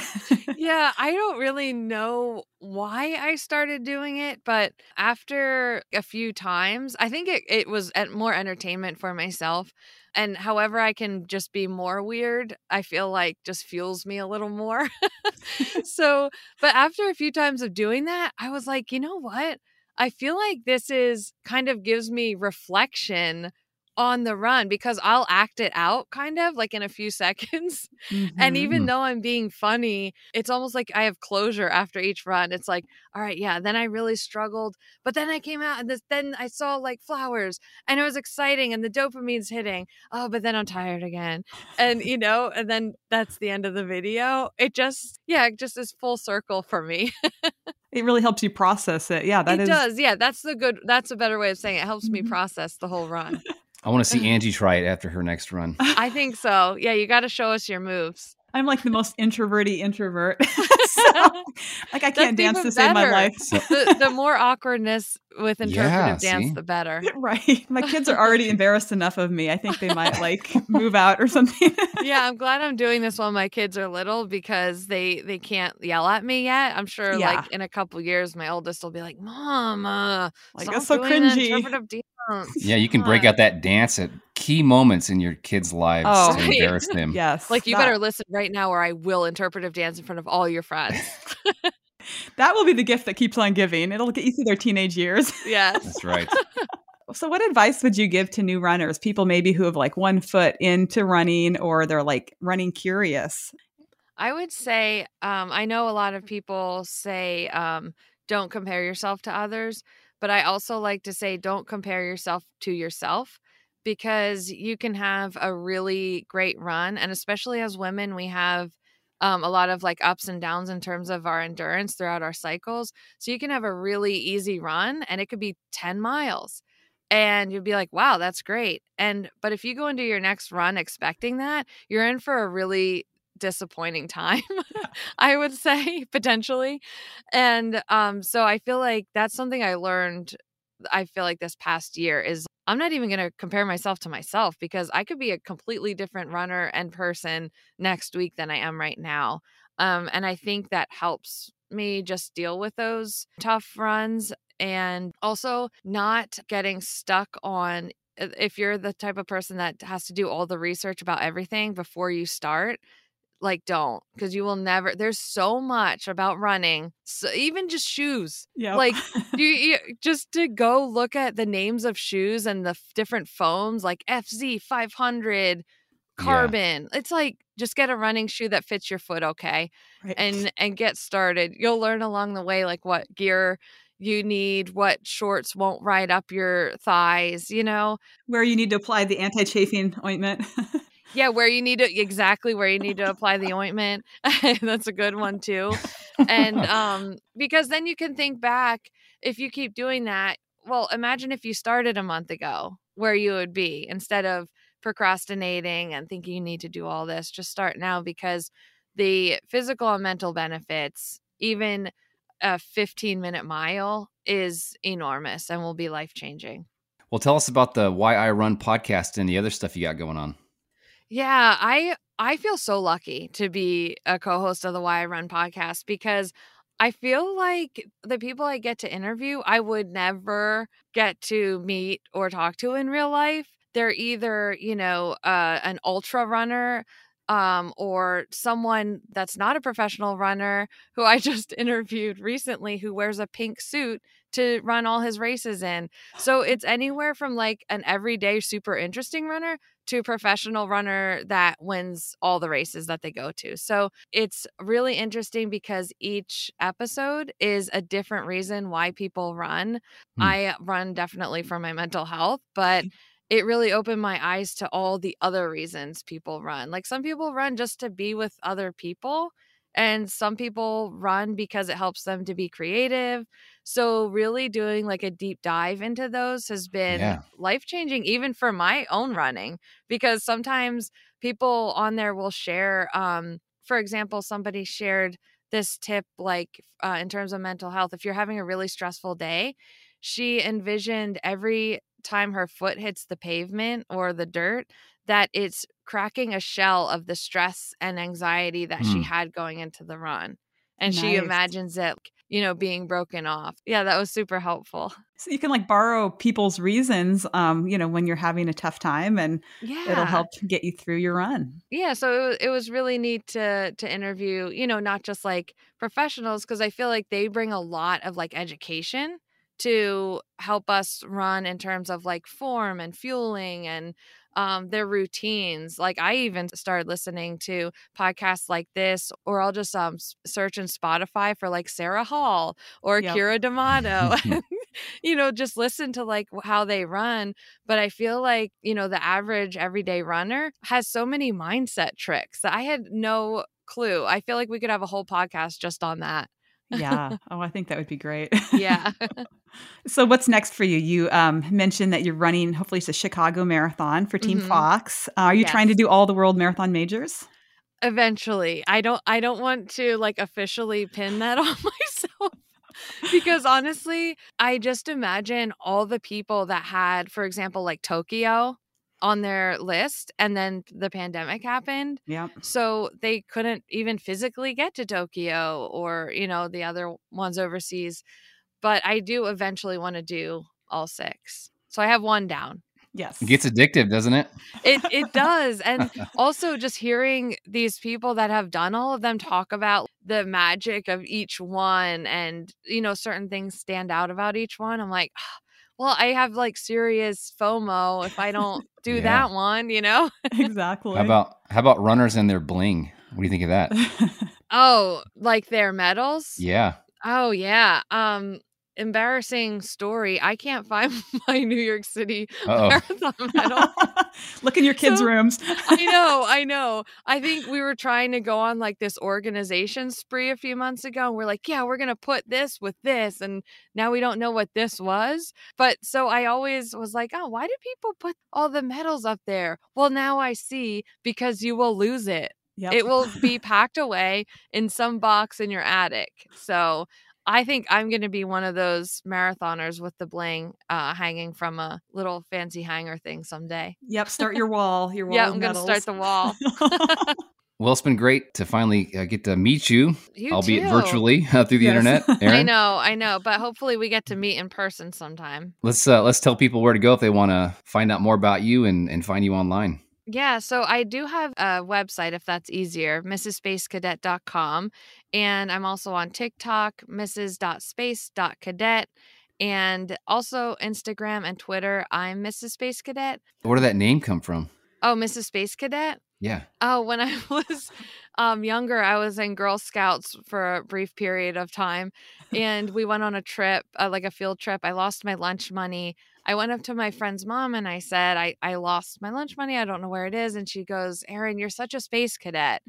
Yeah, I don't really know why I started doing it, but after a few times, I think it, it was more entertainment for myself. And however I can just be more weird, I feel like just fuels me a little more. so, but after a few times of doing that, I was like, you know what? I feel like this is kind of gives me reflection on the run because I'll act it out kind of like in a few seconds. Mm-hmm. And even though I'm being funny, it's almost like I have closure after each run. It's like, all right, yeah, then I really struggled, but then I came out and this, then I saw like flowers and it was exciting and the dopamine's hitting. Oh, but then I'm tired again. And, you know, and then that's the end of the video. It just, yeah, it just is full circle for me. it really helps you process it. Yeah, that it is... does. Yeah, that's the good, that's a better way of saying it. it helps me mm-hmm. process the whole run. I want to see uh-huh. Angie try it after her next run. I think so. Yeah, you got to show us your moves. I'm like the most introverty introvert. so, like I can't dance to better. save my life. the, the, more awkwardness with interpretive yeah, dance, see? the better. Right. My kids are already embarrassed enough of me. I think they might like move out or something. yeah, I'm glad I'm doing this while my kids are little because they they can't yell at me yet. I'm sure yeah. like in a couple years my oldest will be like, "Mom, uh, like that's so cringy." Interpretive dance. Yeah, you can break out that dance at key moments in your kids' lives oh, to embarrass them. yes. Like you that. better listen right now or I will interpretive dance in front of all your friends. that will be the gift that keeps on giving. It'll get you through their teenage years. Yes. That's right. so what advice would you give to new runners, people maybe who have like one foot into running or they're like running curious? I would say um, I know a lot of people say um, don't compare yourself to others, but I also like to say don't compare yourself to yourself because you can have a really great run. And especially as women, we have um, a lot of like ups and downs in terms of our endurance throughout our cycles. So you can have a really easy run and it could be 10 miles and you'd be like, wow, that's great. And, but if you go into your next run expecting that, you're in for a really disappointing time i would say potentially and um so i feel like that's something i learned I feel like this past year is I'm not even going to compare myself to myself because I could be a completely different runner and person next week than I am right now. Um, and I think that helps me just deal with those tough runs and also not getting stuck on if you're the type of person that has to do all the research about everything before you start like don't because you will never there's so much about running so even just shoes yeah like you, you, just to go look at the names of shoes and the f- different foams like fz 500 carbon yeah. it's like just get a running shoe that fits your foot okay right. and and get started you'll learn along the way like what gear you need what shorts won't ride up your thighs you know where you need to apply the anti-chafing ointment yeah, where you need to exactly where you need to apply the ointment. That's a good one too. And um because then you can think back if you keep doing that, well, imagine if you started a month ago where you would be instead of procrastinating and thinking you need to do all this, just start now because the physical and mental benefits, even a 15 minute mile is enormous and will be life changing. Well, tell us about the Why I Run podcast and the other stuff you got going on. Yeah, I I feel so lucky to be a co-host of the Why I Run podcast because I feel like the people I get to interview, I would never get to meet or talk to in real life. They're either, you know, uh, an ultra runner um, or someone that's not a professional runner who I just interviewed recently who wears a pink suit to run all his races in. So it's anywhere from like an everyday super interesting runner to a professional runner that wins all the races that they go to. So it's really interesting because each episode is a different reason why people run. Mm. I run definitely for my mental health, but it really opened my eyes to all the other reasons people run. Like some people run just to be with other people, and some people run because it helps them to be creative. So, really doing like a deep dive into those has been yeah. life changing, even for my own running, because sometimes people on there will share, um, for example, somebody shared this tip like uh, in terms of mental health. If you're having a really stressful day, she envisioned every time her foot hits the pavement or the dirt that it's cracking a shell of the stress and anxiety that mm. she had going into the run. and she imagines it, you know, being broken off. Yeah, that was super helpful. So you can like borrow people's reasons, um, you know, when you're having a tough time, and Yeah. it'll help get you through your run. Yeah, so it was, it was really neat to to interview, you know, not just like professionals because I feel like they bring a lot of like education to help us run in terms of like form and fueling and um, their routines. Like I even started listening to podcasts like this, or I'll just um search in Spotify for like Sarah Hall or Yep. Keira D'Amato. you know, just listen to like how they run. But I feel like you know the average everyday runner has so many mindset tricks that I had no clue. I feel like we could have a whole podcast just on that. Yeah. oh, I think that would be great. Yeah. so what's next for you? You um, mentioned that you're running, hopefully, it's a Chicago marathon for Team Mhm. Fox. Uh, are you trying to do all the world marathon majors? Eventually. I don't I don't want to like officially pin that on myself. because honestly, I just imagine all the people that had, for example, like Tokyo on their list and then the pandemic happened. Yeah. So they couldn't even physically get to Tokyo or, you know, the other ones overseas. But I do eventually want to do all six. So I have one down. Yes. It gets addictive, doesn't it? It it does. And also just hearing these people that have done all of them talk about the magic of each one and you know certain things stand out about each one. I'm like, "Ah, well, I have like serious FOMO if I don't do Yeah. that one, you know? exactly. How about how about runners and their bling? What do you think of that? Oh, like their medals? Yeah. Oh yeah. Um embarrassing story. I can't find my New York City Uh-oh. marathon medal. Look in your kids' So- rooms. I know, I know. I think we were trying to go on like this organization spree a few months ago, and we're like, yeah, we're gonna put this with this, and now we don't know what this was. But so I always was like, oh, why do people put all the medals up there? Well, now I see because you will lose it. Yep. It will be packed away in some box in your attic. So I think I'm going to be one of those marathoners with the bling uh, hanging from a little fancy hanger thing someday. Yep. Start your wall. Your wall. Yeah, I'm going to start the wall. Well, it's been great to finally uh, get to meet you, You albeit too. virtually uh, through the Yes. internet. I know, I know, but hopefully we get to meet in person sometime. let's uh, let's tell people where to go if they want to find out more about you and, and find you online. Yeah, so I do have a website if that's easier, mrsspacecadet.com. And I'm also on TikTok, mrs.space.cadet. And also Instagram and Twitter, I'm Mrs. Space Cadet. Where did that name come from? Oh, Mrs. Space Cadet? Yeah. Oh, when I was um, younger, I was in Girl Scouts for a brief period of time, and we went on a trip, uh, like a field trip. I lost my lunch money. I went up to my friend's mom and I said, I, I lost my lunch money. I don't know where it is. And she goes, Erin, you're such a space cadet.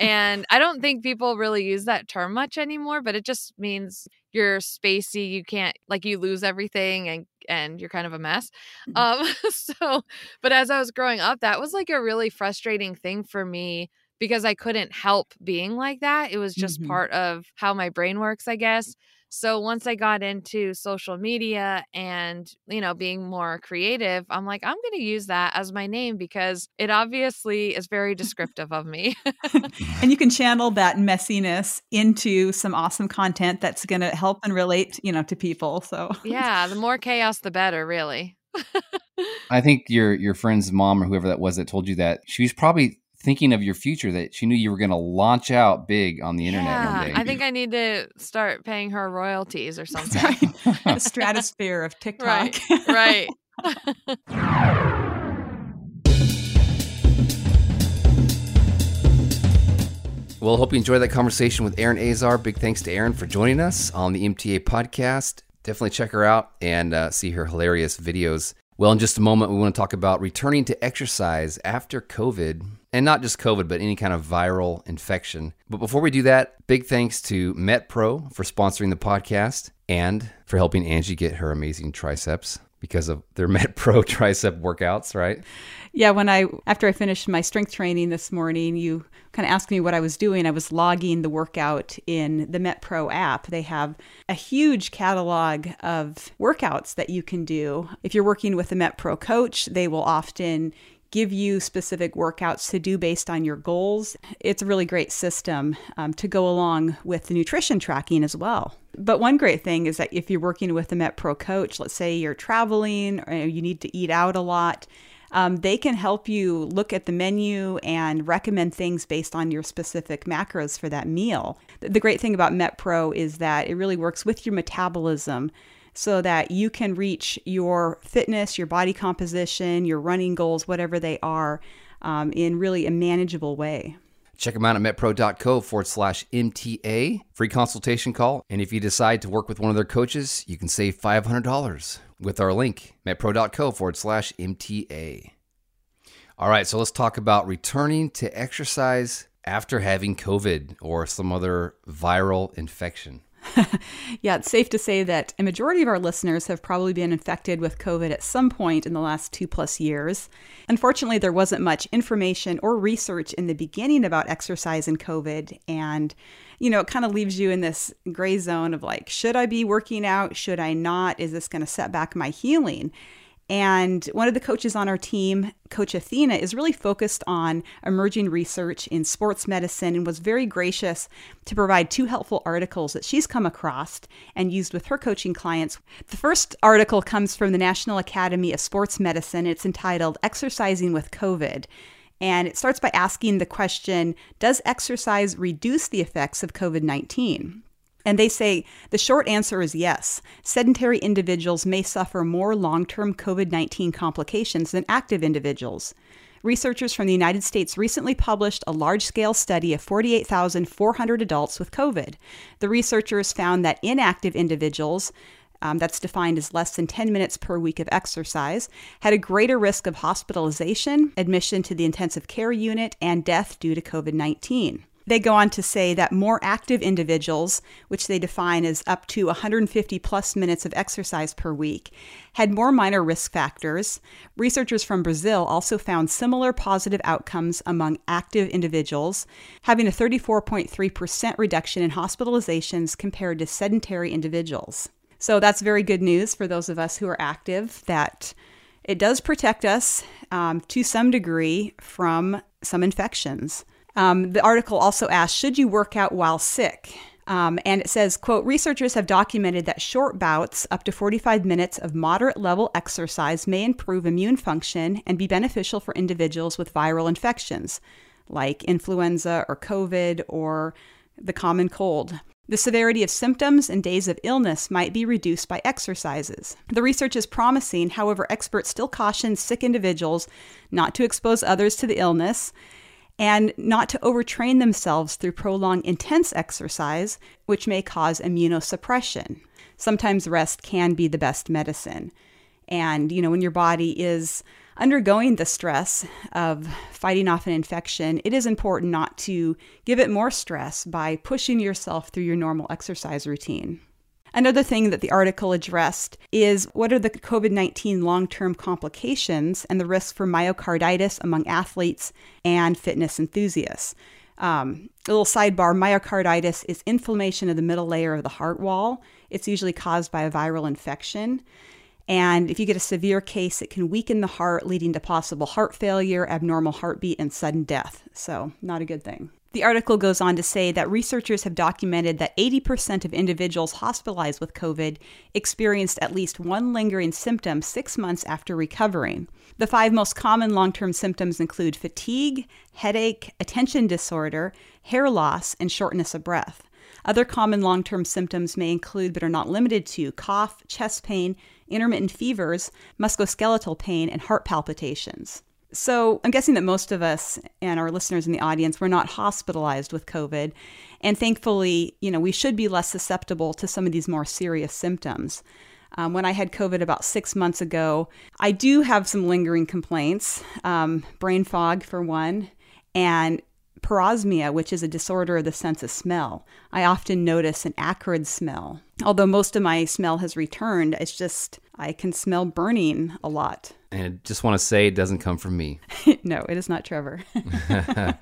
and I don't think people really use that term much anymore, but it just means you're spacey. You can't, like, you lose everything and and you're kind of a mess. Um, so, but as I was growing up, that was like a really frustrating thing for me because I couldn't help being like that. It was just Mhm. part of how my brain works, I guess. So once I got into social media and, you know, being more creative, I'm like, I'm going to use that as my name because it obviously is very descriptive of me. and you can channel that messiness into some awesome content that's going to help and relate, you know, to people. So yeah, the more chaos, the better, really. I think your your friend's mom or whoever that was that told you that she was probably thinking of your future that she knew you were going to launch out big on the internet yeah, one day. I think I need to start paying her royalties or something. right. the stratosphere of TikTok. Right, right. Well, hope you enjoyed that conversation with Erin Azar. Big thanks to Erin for joining us on the MTA podcast. Definitely check her out and uh, see her hilarious videos. Well, in just a moment, we want to talk about returning to exercise after COVID, and not just COVID, but any kind of viral infection. But before we do that, big thanks to MetPro for sponsoring the podcast and for helping Angie get her amazing triceps because of their MetPro tricep workouts, right? Yeah, when I after I finished my strength training this morning, you kind of asked me what I was doing. I was logging the workout in the MetPro app. They have a huge catalog of workouts that you can do. If you're working with a MetPro coach, they will often give you specific workouts to do based on your goals. It's a really great system um, to go along with the nutrition tracking as well. But one great thing is that if you're working with a MetPro coach, let's say you're traveling or you need to eat out a lot, um, they can help you look at the menu and recommend things based on your specific macros for that meal. The great thing about MetPro is that it really works with your metabolism so that you can reach your fitness, your body composition, your running goals, whatever they are, um, in really a manageable way. Check them out at metpro.co forward slash MTA, free consultation call. And if you decide to work with one of their coaches, you can save $500 with our link, metpro.co forward slash MTA. All right, so let's talk about returning to exercise after having COVID or some other viral infection. yeah, it's safe to say that a majority of our listeners have probably been infected with COVID at some point in the last two plus years. Unfortunately, there wasn't much information or research in the beginning about exercise and COVID. And, you know, it kind of leaves you in this gray zone of like, should I be working out? Should I not? Is this going to set back my healing? And one of the coaches on our team, Coach Athena, is really focused on emerging research in sports medicine and was very gracious to provide two helpful articles that she's come across and used with her coaching clients. The first article comes from the National Academy of Sports Medicine. It's entitled Exercising with COVID. And it starts by asking the question Does exercise reduce the effects of COVID 19? And they say the short answer is yes. Sedentary individuals may suffer more long term COVID 19 complications than active individuals. Researchers from the United States recently published a large scale study of 48,400 adults with COVID. The researchers found that inactive individuals, um, that's defined as less than 10 minutes per week of exercise, had a greater risk of hospitalization, admission to the intensive care unit, and death due to COVID 19. They go on to say that more active individuals, which they define as up to 150 plus minutes of exercise per week, had more minor risk factors. Researchers from Brazil also found similar positive outcomes among active individuals, having a 34.3% reduction in hospitalizations compared to sedentary individuals. So that's very good news for those of us who are active that it does protect us um, to some degree from some infections. Um, the article also asks, should you work out while sick? Um, and it says, quote, researchers have documented that short bouts, up to 45 minutes of moderate level exercise, may improve immune function and be beneficial for individuals with viral infections like influenza or COVID or the common cold. The severity of symptoms and days of illness might be reduced by exercises. The research is promising, however, experts still caution sick individuals not to expose others to the illness and not to overtrain themselves through prolonged intense exercise, which may cause immunosuppression. Sometimes rest can be the best medicine. And, you know, when your body is undergoing the stress of fighting off an infection, it is important not to give it more stress by pushing yourself through your normal exercise routine. Another thing that the article addressed is what are the COVID 19 long term complications and the risk for myocarditis among athletes and fitness enthusiasts. Um, a little sidebar myocarditis is inflammation of the middle layer of the heart wall. It's usually caused by a viral infection. And if you get a severe case, it can weaken the heart, leading to possible heart failure, abnormal heartbeat, and sudden death. So, not a good thing. The article goes on to say that researchers have documented that 80% of individuals hospitalized with COVID experienced at least one lingering symptom six months after recovering. The five most common long term symptoms include fatigue, headache, attention disorder, hair loss, and shortness of breath. Other common long term symptoms may include, but are not limited to, cough, chest pain, intermittent fevers, musculoskeletal pain, and heart palpitations. So I'm guessing that most of us and our listeners in the audience were not hospitalized with COVID. And thankfully, you know, we should be less susceptible to some of these more serious symptoms. Um, when I had COVID about six months ago, I do have some lingering complaints um, brain fog, for one, and parosmia, which is a disorder of the sense of smell. I often notice an acrid smell. Although most of my smell has returned, it's just I can smell burning a lot. And I just want to say it doesn't come from me. no, it is not Trevor.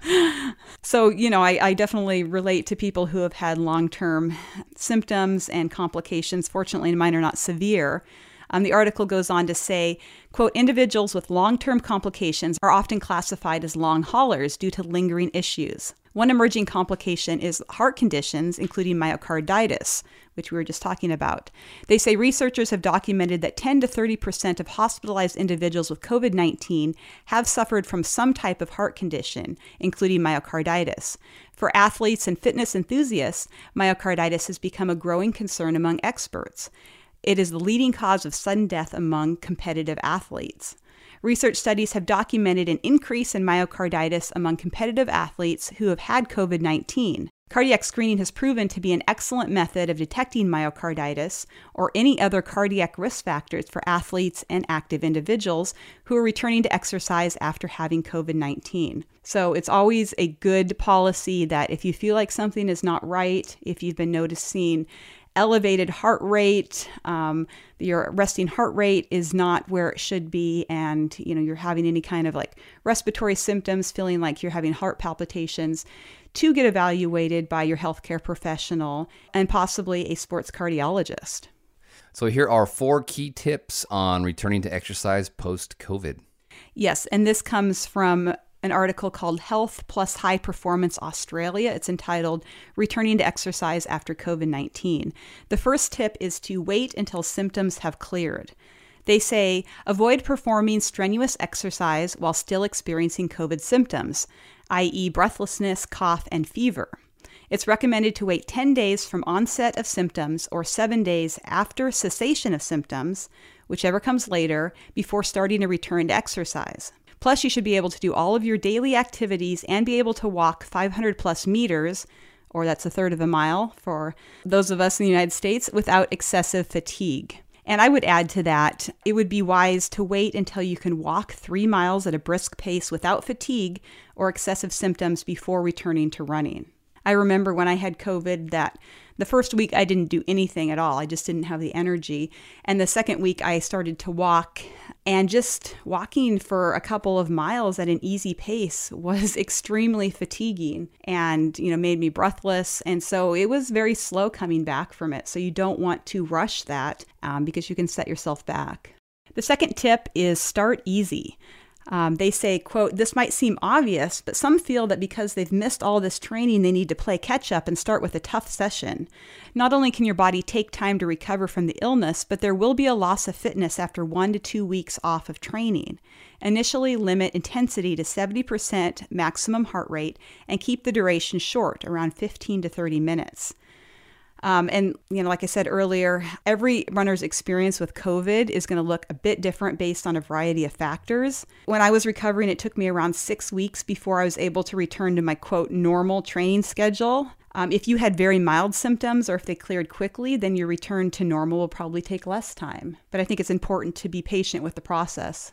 so, you know, I, I, definitely relate to people who have had long term symptoms and complications. Fortunately, mine are not severe. Um, the article goes on to say, quote, individuals with long term complications are often classified as long haulers due to lingering issues. One emerging complication is heart conditions, including myocarditis, which we were just talking about. They say researchers have documented that 10 to 30 percent of hospitalized individuals with COVID 19 have suffered from some type of heart condition, including myocarditis. For athletes and fitness enthusiasts, myocarditis has become a growing concern among experts. It is the leading cause of sudden death among competitive athletes. Research studies have documented an increase in myocarditis among competitive athletes who have had COVID 19. Cardiac screening has proven to be an excellent method of detecting myocarditis or any other cardiac risk factors for athletes and active individuals who are returning to exercise after having COVID 19. So it's always a good policy that if you feel like something is not right, if you've been noticing elevated heart rate, um, your resting heart rate is not where it should be, and you know you're having any kind of like respiratory symptoms, feeling like you're having heart palpitations, to get evaluated by your healthcare professional and possibly a sports cardiologist. So here are four key tips on returning to exercise post COVID. Yes, and this comes from an article called Health Plus High Performance Australia. It's entitled Returning to Exercise After COVID 19. The first tip is to wait until symptoms have cleared. They say avoid performing strenuous exercise while still experiencing COVID symptoms, i.e., breathlessness, cough, and fever. It's recommended to wait 10 days from onset of symptoms or 7 days after cessation of symptoms, whichever comes later, before starting a return to exercise. Plus, you should be able to do all of your daily activities and be able to walk 500 plus meters, or that's a third of a mile for those of us in the United States, without excessive fatigue. And I would add to that, it would be wise to wait until you can walk three miles at a brisk pace without fatigue or excessive symptoms before returning to running. I remember when I had COVID that the first week I didn't do anything at all. I just didn't have the energy. And the second week I started to walk and just walking for a couple of miles at an easy pace was extremely fatiguing and, you know, made me breathless. And so it was very slow coming back from it. So you don't want to rush that um, because you can set yourself back. The second tip is start easy. Um, they say, quote, this might seem obvious, but some feel that because they've missed all this training, they need to play catch up and start with a tough session. Not only can your body take time to recover from the illness, but there will be a loss of fitness after one to two weeks off of training. Initially, limit intensity to 70% maximum heart rate and keep the duration short, around 15 to 30 minutes. Um, and, you know, like I said earlier, every runner's experience with COVID is going to look a bit different based on a variety of factors. When I was recovering, it took me around six weeks before I was able to return to my quote normal training schedule. Um, if you had very mild symptoms or if they cleared quickly, then your return to normal will probably take less time. But I think it's important to be patient with the process.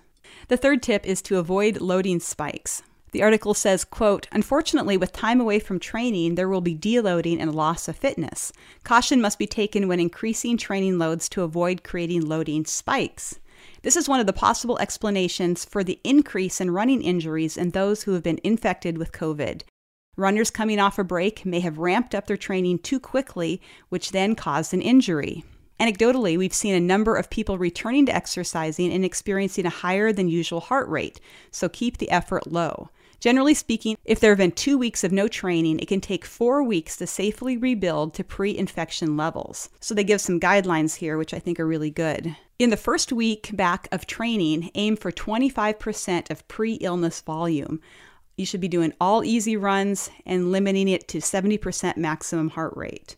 The third tip is to avoid loading spikes. The article says, quote, Unfortunately, with time away from training, there will be deloading and loss of fitness. Caution must be taken when increasing training loads to avoid creating loading spikes. This is one of the possible explanations for the increase in running injuries in those who have been infected with COVID. Runners coming off a break may have ramped up their training too quickly, which then caused an injury. Anecdotally, we've seen a number of people returning to exercising and experiencing a higher than usual heart rate, so keep the effort low. Generally speaking, if there have been two weeks of no training, it can take four weeks to safely rebuild to pre infection levels. So they give some guidelines here, which I think are really good. In the first week back of training, aim for 25% of pre illness volume. You should be doing all easy runs and limiting it to 70% maximum heart rate.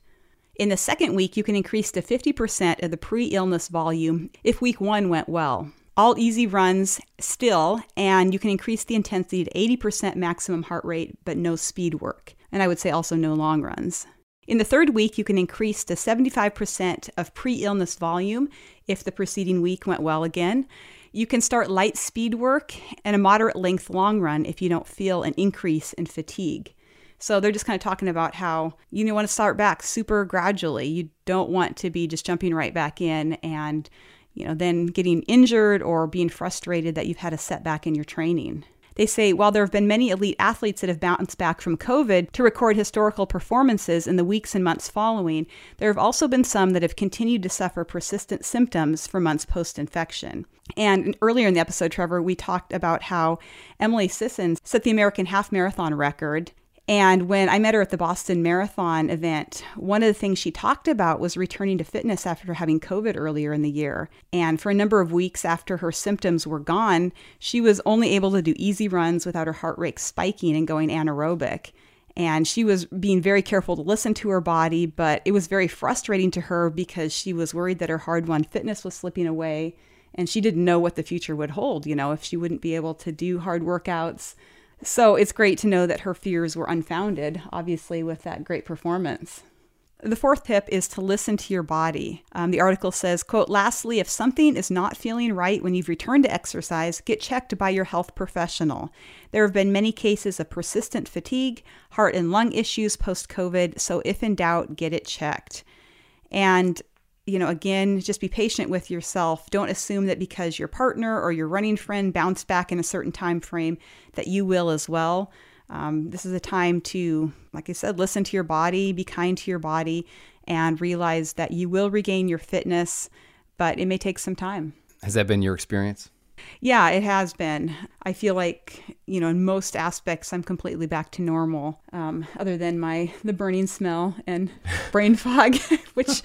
In the second week, you can increase to 50% of the pre illness volume if week one went well all easy runs still, and you can increase the intensity to 80% maximum heart rate, but no speed work. And I would say also no long runs. In the third week, you can increase to 75% of pre illness volume if the preceding week went well again. You can start light speed work and a moderate length long run if you don't feel an increase in fatigue. So they're just kind of talking about how you want to start back super gradually. You don't want to be just jumping right back in and you know, then getting injured or being frustrated that you've had a setback in your training. They say while there have been many elite athletes that have bounced back from COVID to record historical performances in the weeks and months following, there have also been some that have continued to suffer persistent symptoms for months post infection. And earlier in the episode, Trevor, we talked about how Emily Sissons set the American half marathon record and when I met her at the Boston Marathon event, one of the things she talked about was returning to fitness after having COVID earlier in the year. And for a number of weeks after her symptoms were gone, she was only able to do easy runs without her heart rate spiking and going anaerobic. And she was being very careful to listen to her body, but it was very frustrating to her because she was worried that her hard won fitness was slipping away and she didn't know what the future would hold, you know, if she wouldn't be able to do hard workouts so it's great to know that her fears were unfounded, obviously, with that great performance. The fourth tip is to listen to your body. Um, the article says, quote, lastly, if something is not feeling right when you've returned to exercise, get checked by your health professional. There have been many cases of persistent fatigue, heart and lung issues post COVID, so if in doubt, get it checked. And you know, again, just be patient with yourself. Don't assume that because your partner or your running friend bounced back in a certain time frame that you will as well. Um, this is a time to, like I said, listen to your body, be kind to your body, and realize that you will regain your fitness, but it may take some time. Has that been your experience? Yeah, it has been. I feel like you know in most aspects I'm completely back to normal, um, other than my the burning smell and brain fog, which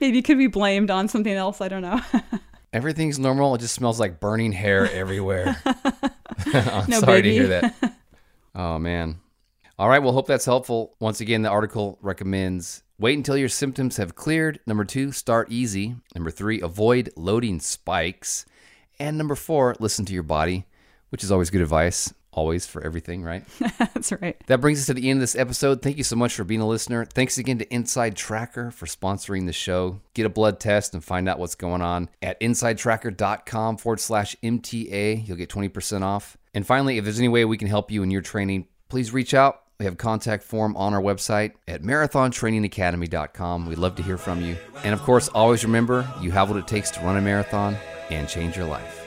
maybe could be blamed on something else. I don't know. Everything's normal. It just smells like burning hair everywhere. I'm No sorry biggie. to hear that. Oh man. All right. Well, hope that's helpful. Once again, the article recommends wait until your symptoms have cleared. Number two, start easy. Number three, avoid loading spikes. And number four, listen to your body, which is always good advice. Always for everything, right? That's right. That brings us to the end of this episode. Thank you so much for being a listener. Thanks again to InsideTracker for sponsoring the show. Get a blood test and find out what's going on at insidetracker.com forward slash MTA. You'll get 20% off. And finally, if there's any way we can help you in your training, please reach out. We have a contact form on our website at marathontrainingacademy.com. We'd love to hear from you. And of course, always remember you have what it takes to run a marathon and change your life.